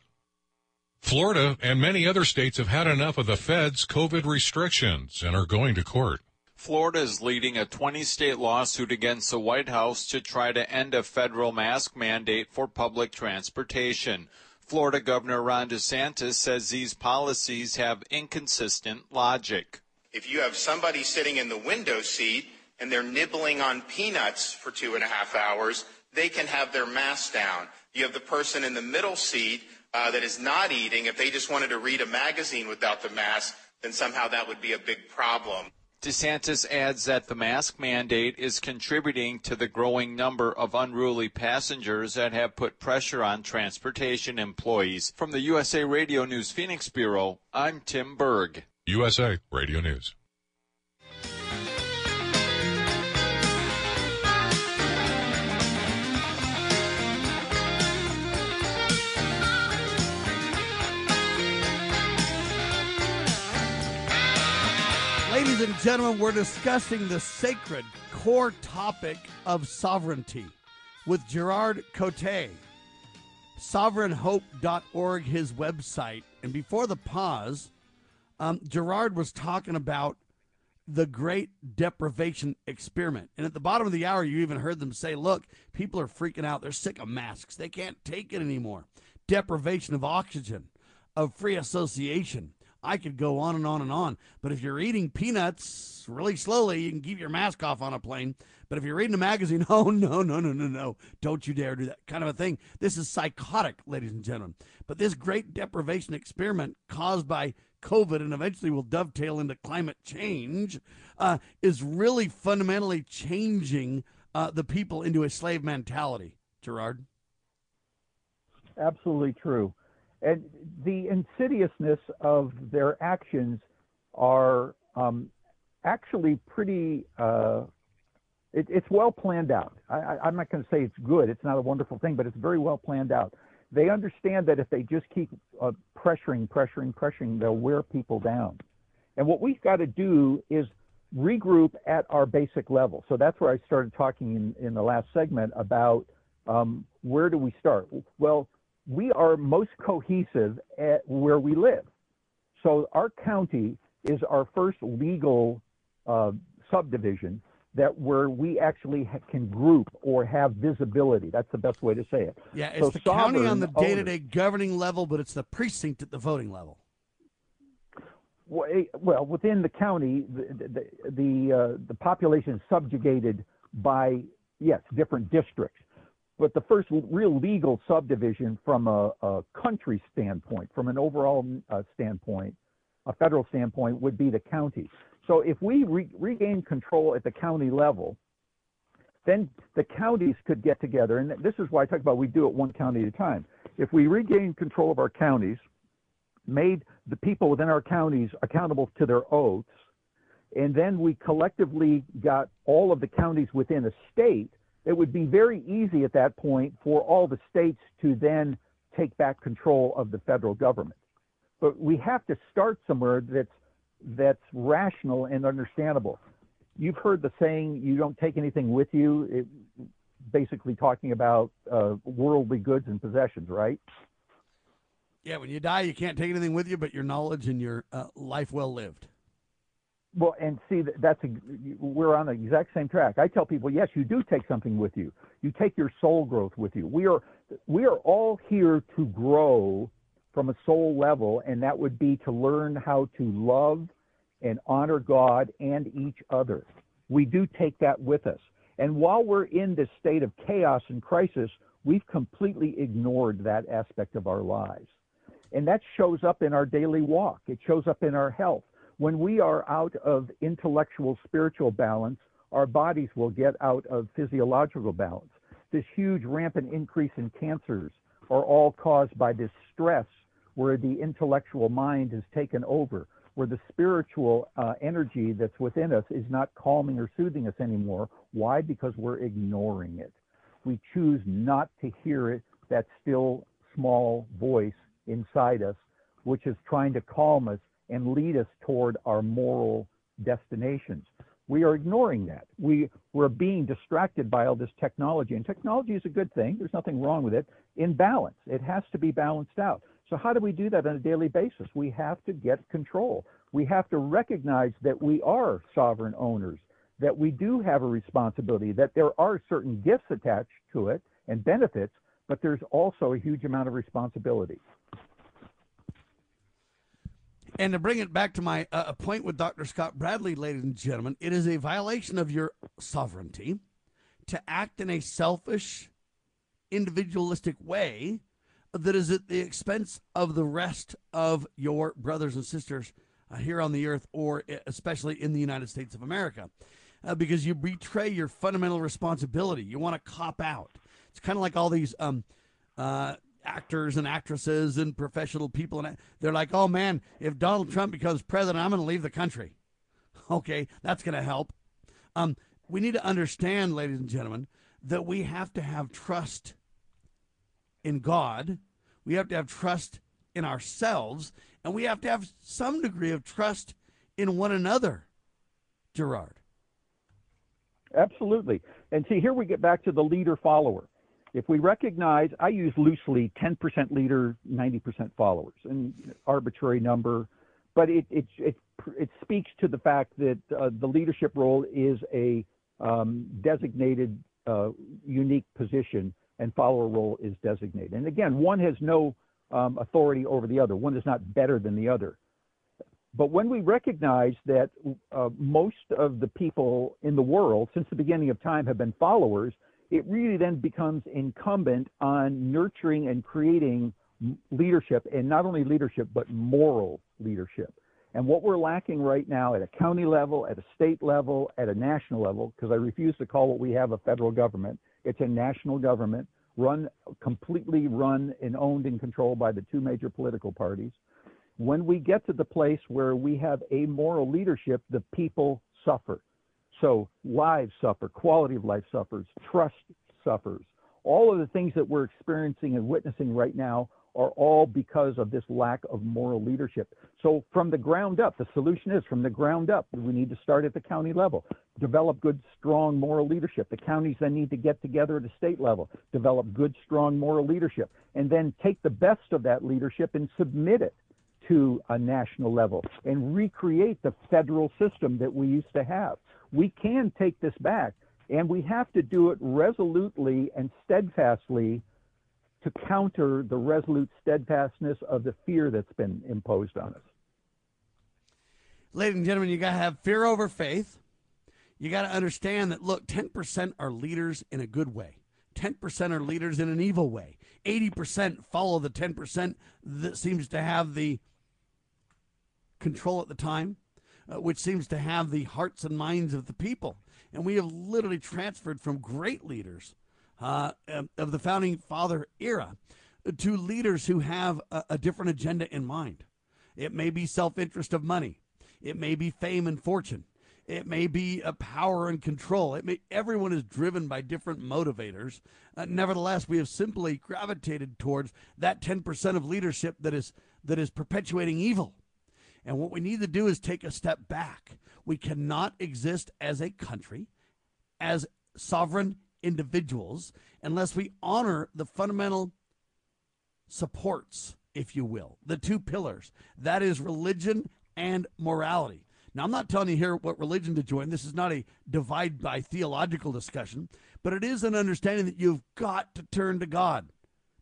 Florida and many other states have had enough of the Fed's COVID restrictions and are going to court. Florida is leading a 20 state lawsuit against the White House to try to end a federal mask mandate for public transportation. Florida Governor Ron DeSantis says these policies have inconsistent logic. If you have somebody sitting in the window seat and they're nibbling on peanuts for two and a half hours, they can have their mask down. You have the person in the middle seat uh, that is not eating. If they just wanted to read a magazine without the mask, then somehow that would be a big problem. DeSantis adds that the mask mandate is contributing to the growing number of unruly passengers that have put pressure on transportation employees. From the USA Radio News Phoenix Bureau, I'm Tim Berg. USA Radio News. Ladies and gentlemen, we're discussing the sacred core topic of sovereignty with Gerard Cote. Sovereignhope.org, his website. And before the pause, um, Gerard was talking about the great deprivation experiment. And at the bottom of the hour, you even heard them say, look, people are freaking out. They're sick of masks. They can't take it anymore. Deprivation of oxygen, of free association, I could go on and on and on. But if you're eating peanuts really slowly, you can keep your mask off on a plane. But if you're reading a magazine, oh, no, no, no, no, no. Don't you dare do that kind of a thing. This is psychotic, ladies and gentlemen. But this great deprivation experiment caused by COVID and eventually will dovetail into climate change uh, is really fundamentally changing uh, the people into a slave mentality. Gerard? Absolutely true. And the insidiousness of their actions are um, actually pretty, uh, it, it's well planned out. I, am not going to say it's good, it's not a wonderful thing, but it's very well planned out. They understand that if they just keep uh, pressuring, pressuring, pressuring, they'll wear people down. And what we've got to do is regroup at our basic level. So that's where I started talking in, in the last segment about um, where do we start? Well, we are most cohesive at where we live. So our county is our first legal uh, subdivision, that where we actually ha- can group or have visibility. That's the best way to say it. Yeah, it's So the county on the day to day governing level, but it's the precinct at the voting level. Well, eh, well, within the county, the the the, uh, the population is subjugated by yes, different districts. But the first real legal subdivision from a, a country standpoint, from an overall uh, standpoint, a federal standpoint, would be the county. So if we re- regain control at the county level, then the counties could get together, and this is why I talk about we do it one county at a time. If we regain control of our counties, made the people within our counties accountable to their oaths, and then we collectively got all of the counties within a state, it would be very easy at that point for all the states to then take back control of the federal government. But we have to start somewhere that's that's rational and understandable. You've heard the saying, "You don't take anything with you." It, basically talking about uh, worldly goods and possessions, right? Yeah, when you die, you can't take anything with you but your knowledge and your uh, life well lived. Well, and see, that's a, we're on the exact same track. I tell people, yes, you do take something with you. You take your soul growth with you. We are we are all here to grow from a soul level, and that would be to learn how to love and honor God and each other. We do take that with us. And while we're in this state of chaos and crisis, we've completely ignored that aspect of our lives. And that shows up in our daily walk. It shows up in our health. When we are out of intellectual spiritual balance, our bodies will get out of physiological balance. This huge rampant increase in cancers are all caused by this stress where the intellectual mind has taken over, where the spiritual uh, energy that's within us is not calming or soothing us anymore. Why? Because we're ignoring it. We choose not to hear it, that still small voice inside us, which is trying to calm us and lead us toward our moral destinations. We are ignoring that. We, we're being distracted by all this technology, and technology is a good thing. There's nothing wrong with it. In balance, it has to be balanced out. So, how do we do that on a daily basis? We have to get control. We have to recognize that we are sovereign owners, that we do have a responsibility, that there are certain gifts attached to it and benefits, but there's also a huge amount of responsibility. And to bring it back to my uh, point with Dr. Scott Bradley, ladies and gentlemen, it is a violation of your sovereignty to act in a selfish, individualistic way that is at the expense of the rest of your brothers and sisters uh, here on the earth, or especially in the United States of America, uh, because you betray your fundamental responsibility. You want to cop out. It's kind of like all these um, uh, actors and actresses and professional people, and they're like, "Oh man, if Donald Trump becomes president, I'm going to leave the country." Okay, that's going to help. Um, we need to understand, ladies and gentlemen, that we have to have trust in God, we have to have trust in ourselves, and we have to have some degree of trust in one another. Gerard. Absolutely. And see, here we get back to the leader follower. If we recognize, I use loosely 10% leader, 90% followers, an arbitrary number, but it, it, it, it speaks to the fact that uh, the leadership role is a um, designated, uh, unique position and follower role is designated. And again, one has no um, authority over the other. One is not better than the other. But when we recognize that uh, most of the people in the world, since the beginning of time, have been followers, it really then becomes incumbent on nurturing and creating leadership, and not only leadership, but moral leadership. And what we're lacking right now at a county level, at a state level, at a national level, because I refuse to call what we have a federal government, it's a national government run completely run and owned and controlled by the two major political parties. When we get to the place where we have amoral leadership, the people suffer. So lives suffer, quality of life suffers, trust suffers. All of the things that we're experiencing and witnessing right now are all because of this lack of moral leadership. So, from the ground up, the solution is from the ground up. We need to start at the county level, develop good, strong moral leadership. The counties then need to get together at the state level, develop good, strong moral leadership, and then take the best of that leadership and submit it to a national level and recreate the federal system that we used to have. We can take this back, and we have to do it resolutely and steadfastly to counter the resolute steadfastness of the fear that's been imposed on us. Ladies and gentlemen, you got to have fear over faith. You got to understand that, look, 10% are leaders in a good way, 10% are leaders in an evil way. 80% follow the 10% that seems to have the control at the time, uh, which seems to have the hearts and minds of the people. And we have literally transferred from great leaders uh, of the founding father era to leaders who have a, a different agenda in mind. It may be self interest of money, it may be fame and fortune. It may be a power and control. It may everyone is driven by different motivators. Uh, nevertheless, we have simply gravitated towards that 10% of leadership that is that is perpetuating evil. And what we need to do is take a step back. We cannot exist as a country, as sovereign individuals, unless we honor the fundamental supports, if you will, the two pillars that is religion and morality. Now, I'm not telling you here what religion to join. This is not a divide by theological discussion, but it is an understanding that you've got to turn to God.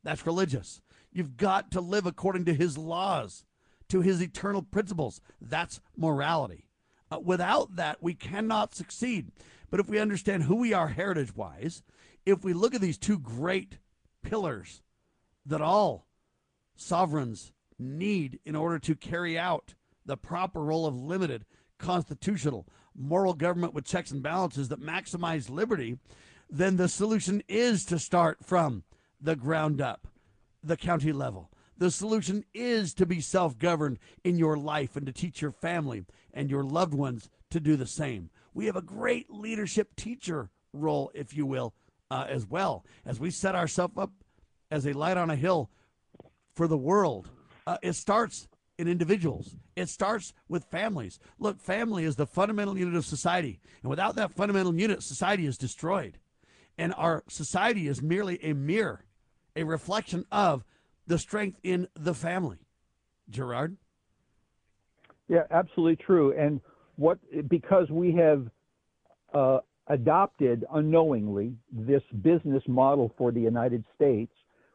That's religious. You've got to live according to his laws to his eternal principles. That's morality. Uh, without that, we cannot succeed. But if we understand who we are heritage wise, if we look at these two great pillars that all sovereigns need in order to carry out the proper role of limited constitutional moral government with checks and balances that maximize liberty, then the solution is to start from the ground up, the county level, the solution is to be self governed in your life and to teach your family and your loved ones to do the same. We have a great leadership teacher role, if you will, uh, as well, as we set ourselves up as a light on a hill for the world. Uh, it starts in individuals. It starts with families. Look, family is the fundamental unit of society. And without that fundamental unit, society is destroyed. And our society is merely a mirror, a reflection of the strength in the family. Gerard? Yeah, absolutely true. And what because we have uh, adopted unknowingly this business model for the United States,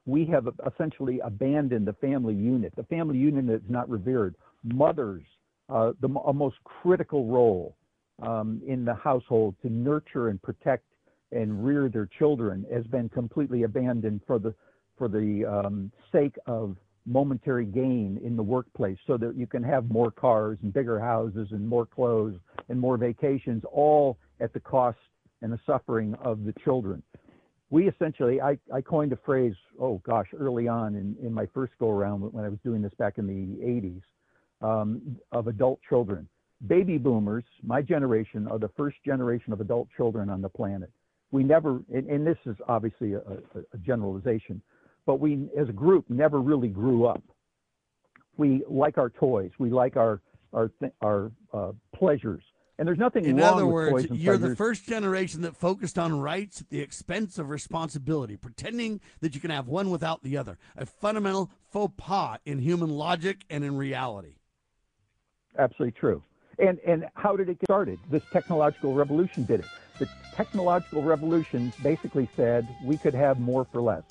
we have essentially abandoned the family unit. The family unit is not revered. Mothers, uh, the a most critical role um, in the household to nurture and protect and rear their children, has been completely abandoned for the for the um, sake of momentary gain in the workplace so that you can have more cars and bigger houses and more clothes and more vacations, all at the cost and the suffering of the children. We essentially, I, I coined a phrase, oh gosh, early on in, in my first go around when I was doing this back in the 80s, um, of adult children. Baby boomers, my generation, are the first generation of adult children on the planet. We never, and, and this is obviously a, a, a generalization, but we as a group never really grew up. We like our toys, we like our our our uh, pleasures, and there's nothing In wrong other with words, you're pleasures. the first generation that focused on rights at the expense of responsibility, pretending that you can have one without the other. A fundamental faux pas in human logic and in reality. Absolutely true. And and how did it get started? This technological revolution did it. The technological revolution basically said we could have more for less.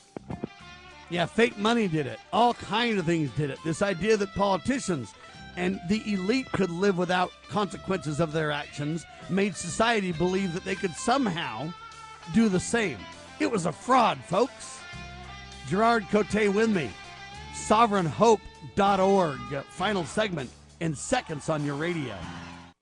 Yeah, fake money did it. All kind of things did it. This idea that politicians and the elite could live without consequences of their actions made society believe that they could somehow do the same. It was a fraud, folks. Gerard Cote with me. SovereignHope.org. Final segment in seconds on your radio.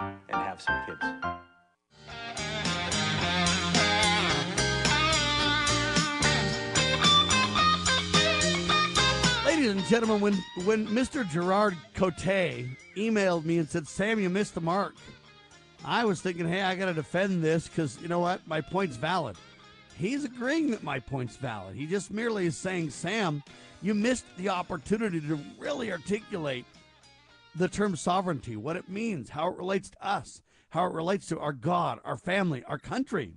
and have some kids. Ladies and gentlemen, when when Mr. Gerard Cote emailed me and said, "Sam, you missed the mark," I was thinking, "Hey, I got to defend this because you know what? My point's valid." He's agreeing that my point's valid. He just merely is saying, "Sam, you missed the opportunity to really articulate the term sovereignty, what it means, how it relates to us, how it relates to our God, our family, our country.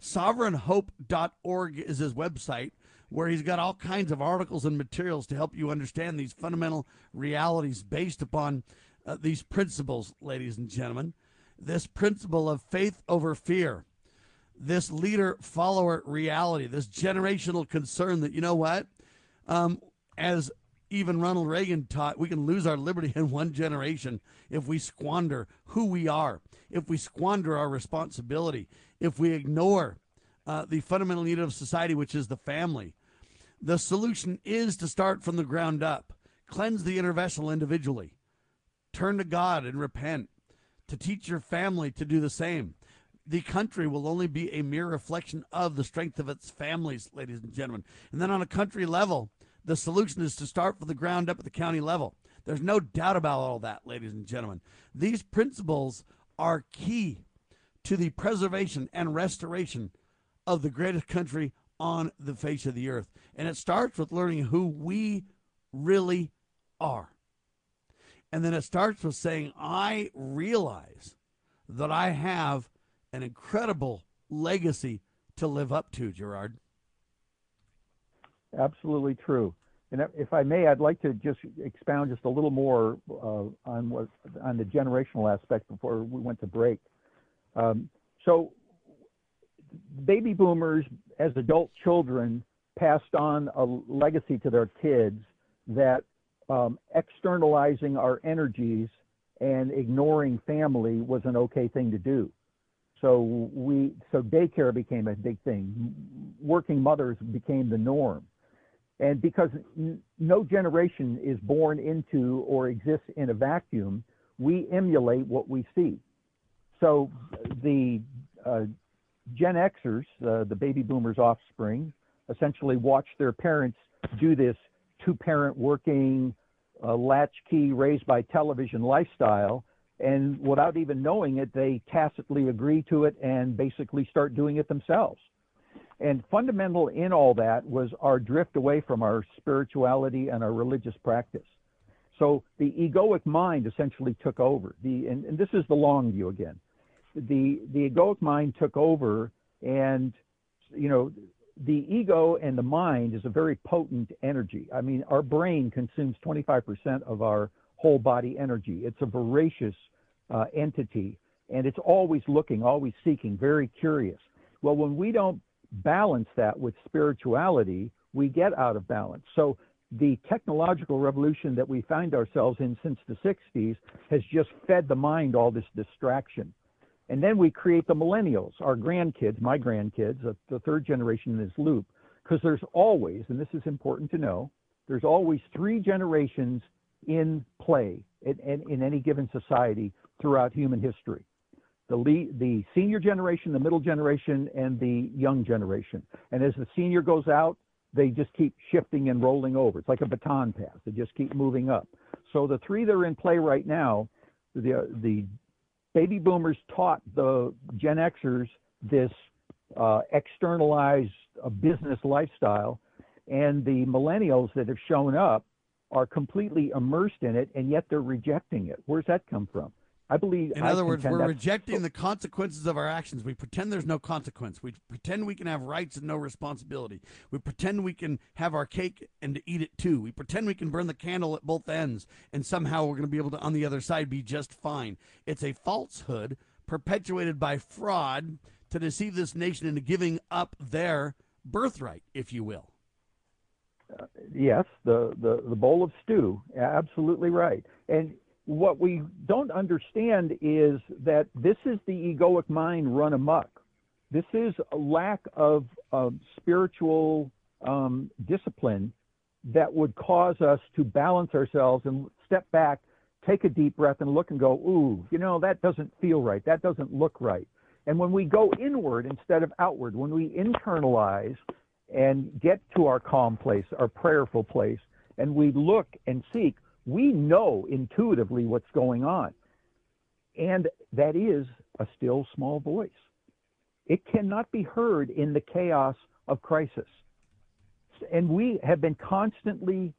Sovereignhope.org is his website where he's got all kinds of articles and materials to help you understand these fundamental realities based upon uh, these principles, ladies and gentlemen. This principle of faith over fear, this leader follower reality, this generational concern that, you know what? Um, as even Ronald Reagan taught we can lose our liberty in one generation if we squander who we are, if we squander our responsibility, if we ignore uh, the fundamental need of society, which is the family. The solution is to start from the ground up, cleanse the inner vessel individually, turn to God and repent, to teach your family to do the same. The country will only be a mere reflection of the strength of its families, ladies and gentlemen. And then on a country level, the solution is to start from the ground up at the county level. There's no doubt about all that, ladies and gentlemen. These principles are key to the preservation and restoration of the greatest country on the face of the earth. And it starts with learning who we really are. And then it starts with saying, I realize that I have an incredible legacy to live up to, Gerard. Absolutely true. And if I may, I'd like to just expound just a little more uh, on what on the generational aspect before we went to break. Um, so, baby boomers, as adult children, passed on a legacy to their kids that um, externalizing our energies and ignoring family was an okay thing to do. So we so daycare became a big thing. Working mothers became the norm. And because no generation is born into or exists in a vacuum, we emulate what we see. So the uh, Gen Xers, uh, the baby boomers' offspring, essentially watch their parents do this two parent working, uh, latchkey, raised by television lifestyle. And without even knowing it, they tacitly agree to it and basically start doing it themselves. And fundamental in all that was our drift away from our spirituality and our religious practice. So the egoic mind essentially took over. The and, and this is the long view again. The the egoic mind took over, and you know the ego and the mind is a very potent energy. I mean, our brain consumes 25% of our whole body energy. It's a voracious uh, entity, and it's always looking, always seeking, very curious. Well, when we don't balance that with spirituality, we get out of balance. So the technological revolution that we find ourselves in since the 60s has just fed the mind all this distraction. And then we create the millennials, our grandkids, my grandkids, uh, the third generation in this loop, because there's always, and this is important to know, there's always three generations in play in, in, in any given society throughout human history. The, lead, the senior generation, the middle generation, and the young generation. And as the senior goes out, they just keep shifting and rolling over. It's like a baton pass. They just keep moving up. So the three that are in play right now, the the baby boomers taught the Gen Xers this uh, externalized uh, business lifestyle, and the millennials that have shown up are completely immersed in it, and yet they're rejecting it. Where's that come from? I believe. In I other words, we're rejecting oh. the consequences of our actions. We pretend there's no consequence. We pretend we can have rights and no responsibility. We pretend we can have our cake and to eat it too. We pretend we can burn the candle at both ends, and somehow we're going to be able to, on the other side, be just fine. It's a falsehood perpetuated by fraud to deceive this nation into giving up their birthright, if you will. Uh, yes, the, the, the bowl of stew. Absolutely right. And what we don't understand is that this is the egoic mind run amok. This is a lack of, of spiritual um, discipline that would cause us to balance ourselves and step back, take a deep breath, and look and go, ooh, you know, that doesn't feel right. That doesn't look right. And when we go inward instead of outward, when we internalize and get to our calm place, our prayerful place, and we look and seek, we know intuitively what's going on. And that is a still small voice. It cannot be heard in the chaos of crisis. And we have been constantly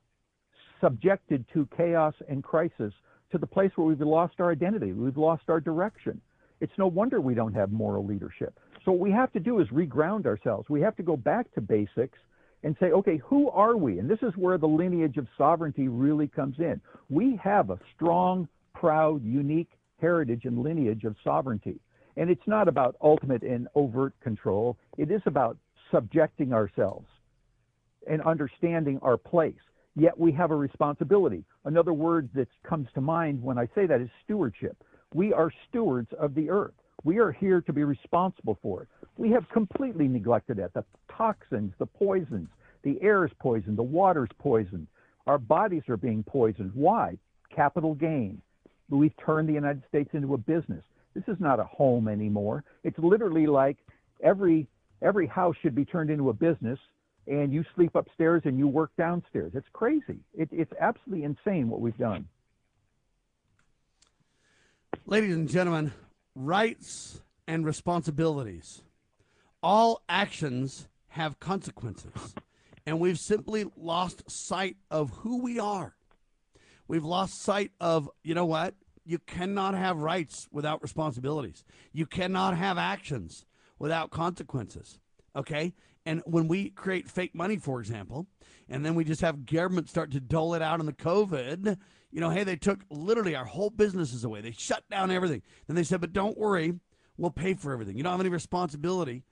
subjected to chaos and crisis to the place where we've lost our identity, we've lost our direction. It's no wonder we don't have moral leadership. So what we have to do is reground ourselves. We have to go back to basics and say, okay, who are we? And this is where the lineage of sovereignty really comes in. We have a strong, proud, unique heritage and lineage of sovereignty. And it's not about ultimate and overt control, it is about subjecting ourselves and understanding our place. Yet we have a responsibility. Another word that comes to mind when I say that is stewardship. We are stewards of the earth. We are here to be responsible for it. We have completely neglected it. The toxins, the poisons, the air is poisoned, the water is poisoned, our bodies are being poisoned. Why? Capital gain. We've turned the United States into a business. This is not a home anymore. It's literally like every every house should be turned into a business and you sleep upstairs and you work downstairs. It's crazy. It, it's absolutely insane what we've done. Ladies and gentlemen, rights and responsibilities. All actions have consequences, and we've simply lost sight of who we are. We've lost sight of, you know what? You cannot have rights without responsibilities. You cannot have actions without consequences. Okay? And when we create fake money, for example, and then we just have government start to dole it out in the COVID, you know, hey, they took literally our whole businesses away. They shut down everything. Then they said, but don't worry, we'll pay for everything. You don't have any responsibility.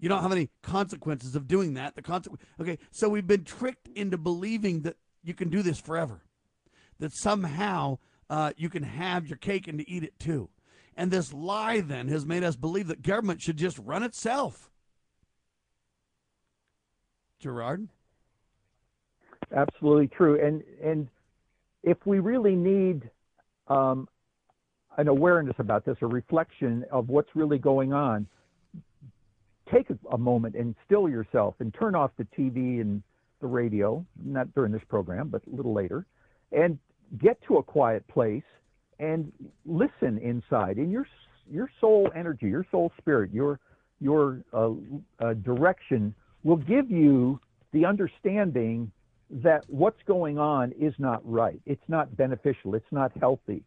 You don't have any consequences of doing that. The consequence. Okay, so we've been tricked into believing that you can do this forever, that somehow uh, you can have your cake and to eat it too. And this lie then has made us believe that government should just run itself. Gerard? Absolutely true. And and if we really need um, an awareness about this, a reflection of what's really going on, take a, moment and still yourself and turn off the TV and the radio, not during this program, but a little later, and get to a quiet place and listen inside in your your soul energy, your soul spirit, your your uh, uh, direction will give you the understanding that what's going on is not right. It's not beneficial. It's not healthy.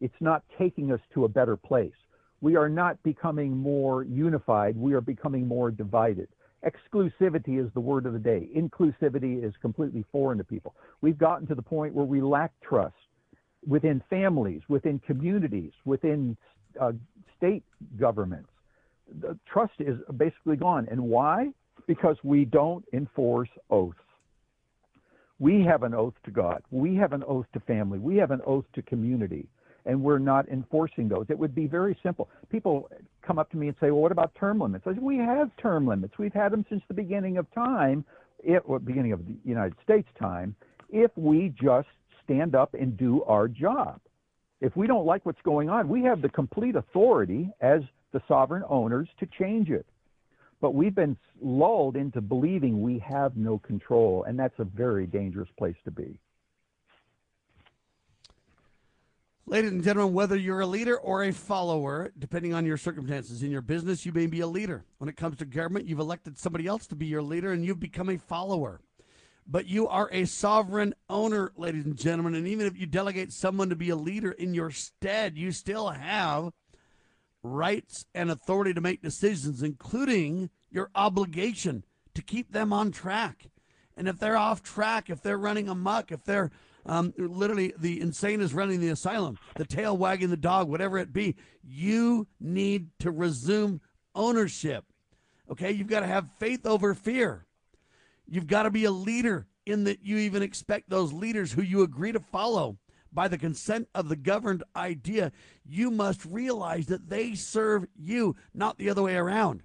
It's not taking us to a better place. We are not becoming more unified. We are becoming more divided. Exclusivity is the word of the day. Inclusivity is completely foreign to people. We've gotten to the point where we lack trust within families, within communities, within uh, state governments. The trust is basically gone. And why? Because we don't enforce oaths. We have an oath to God. We have an oath to family. We have an oath to community. and we're not enforcing those. It would be very simple. People come up to me and say, "Well, what about term limits?" I said, "We have term limits. We've had them since the beginning of time, it, beginning of the United States time. If we just stand up and do our job, if we don't like what's going on, we have the complete authority as the sovereign owners to change it. But we've been lulled into believing we have no control, and that's a very dangerous place to be." Ladies and gentlemen, whether you're a leader or a follower, depending on your circumstances, in your business, you may be a leader. When it comes to government, you've elected somebody else to be your leader and you've become a follower. But you are a sovereign owner, ladies and gentlemen. And even if you delegate someone to be a leader in your stead, you still have rights and authority to make decisions, including your obligation to keep them on track. And if they're off track, if they're running amok, if they're um, literally the insane is running the asylum, the tail wagging the dog, whatever it be. You need to resume ownership. Okay, you've got to have faith over fear. You've got to be a leader in that you even expect those leaders who you agree to follow by the consent of the governed idea. You must realize that they serve you, not the other way around.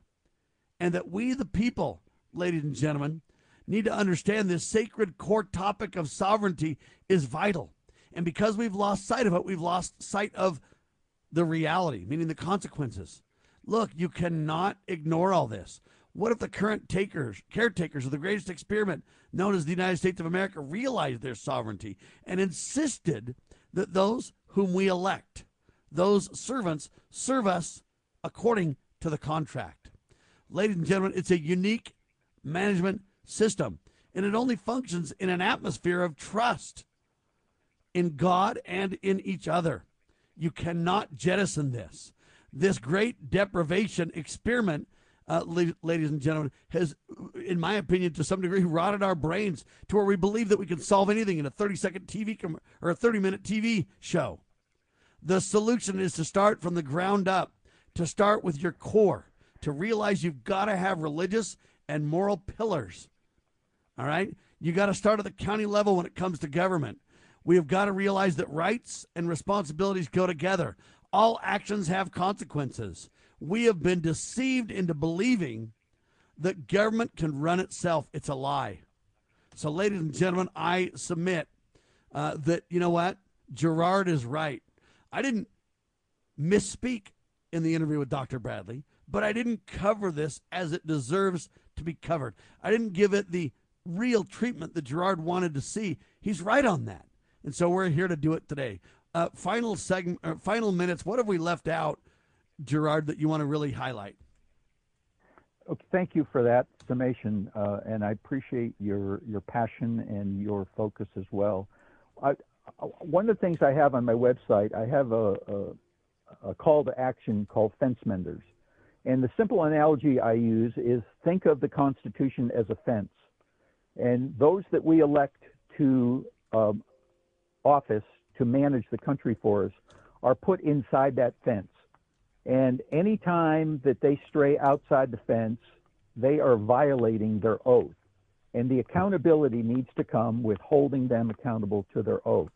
And that we, the people, ladies and gentlemen, need to understand this sacred core topic of sovereignty is vital. And because we've lost sight of it, we've lost sight of the reality, meaning the consequences. Look, you cannot ignore all this. What if the current takers, caretakers of the greatest experiment known as the United States of America realized their sovereignty and insisted that those whom we elect, those servants, serve us according to the contract? Ladies and gentlemen, it's a unique management system, and it only functions in an atmosphere of trust in God and in each other. You cannot jettison this. This great deprivation experiment, uh, ladies and gentlemen, has, in my opinion, to some degree, rotted our brains to where we believe that we can solve anything in a 30 second TV com- or a 30 minute TV show. The solution is to start from the ground up, to start with your core, to realize you've got to have religious and moral pillars all right? You got to start at the county level when it comes to government. We have got to realize that rights and responsibilities go together. All actions have consequences. We have been deceived into believing that government can run itself. It's a lie. So, ladies and gentlemen, I submit uh, that, you know what? Gerard is right. I didn't misspeak in the interview with Dr. Bradley, but I didn't cover this as it deserves to be covered. I didn't give it the real treatment that Gerard wanted to see. He's right on that. And so we're here to do it today. Uh, final segment, uh, final minutes. What have we left out, Gerard, that you want to really highlight? Okay, thank you for that summation, uh, and I appreciate your your passion and your focus as well. I, one of the things I have on my website, I have a, a, a call to action called fence menders, and the simple analogy I use is think of the Constitution as a fence and those that we elect to um, office to manage the country for us are put inside that fence. And any time that they stray outside the fence, they are violating their oath. And the accountability needs to come with holding them accountable to their oaths.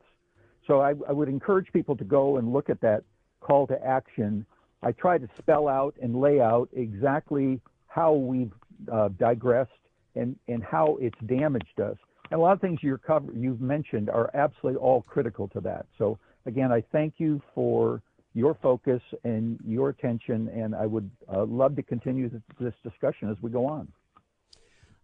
So I, I would encourage people to go and look at that call to action. I try to spell out and lay out exactly how we've uh, digressed and, and how it's damaged us. And a lot of things you're cover, you've mentioned are absolutely all critical to that. So again, I thank you for your focus and your attention, and I would uh, love to continue this discussion as we go on.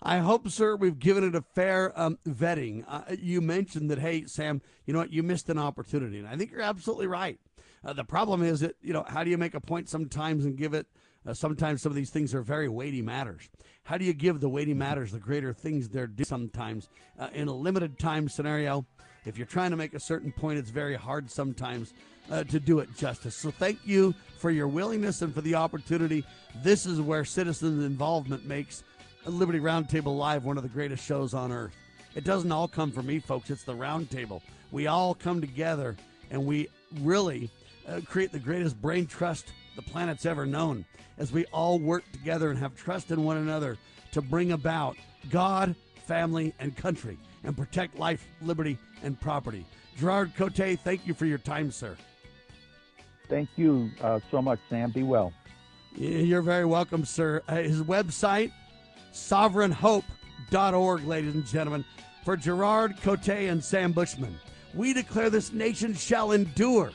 I hope, sir, we've given it a fair um, vetting. Uh, you mentioned that, hey, Sam, you know what, you missed an opportunity, and I think you're absolutely right. Uh, the problem is that, you know, how do you make a point sometimes and give it uh, sometimes some of these things are very weighty matters. How do you give the weighty matters the greater things they're due sometimes uh, in a limited time scenario? If you're trying to make a certain point, it's very hard sometimes uh, to do it justice. So thank you for your willingness and for the opportunity. This is where citizens' involvement makes Liberty Roundtable Live one of the greatest shows on earth. It doesn't all come from me, folks. It's the roundtable. We all come together and we really uh, create the greatest brain trust the planet's ever known as we all work together and have trust in one another to bring about God, family, and country and protect life, liberty, and property. Gerard Cote, thank you for your time, sir. Thank you uh, so much, Sam. Be well. You're very welcome, sir. Uh, his website, sovereignhope.org, ladies and gentlemen. For Gerard Cote and Sam Bushman, we declare this nation shall endure.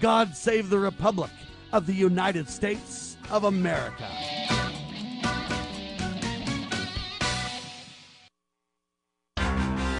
God save the Republic of the United States of America.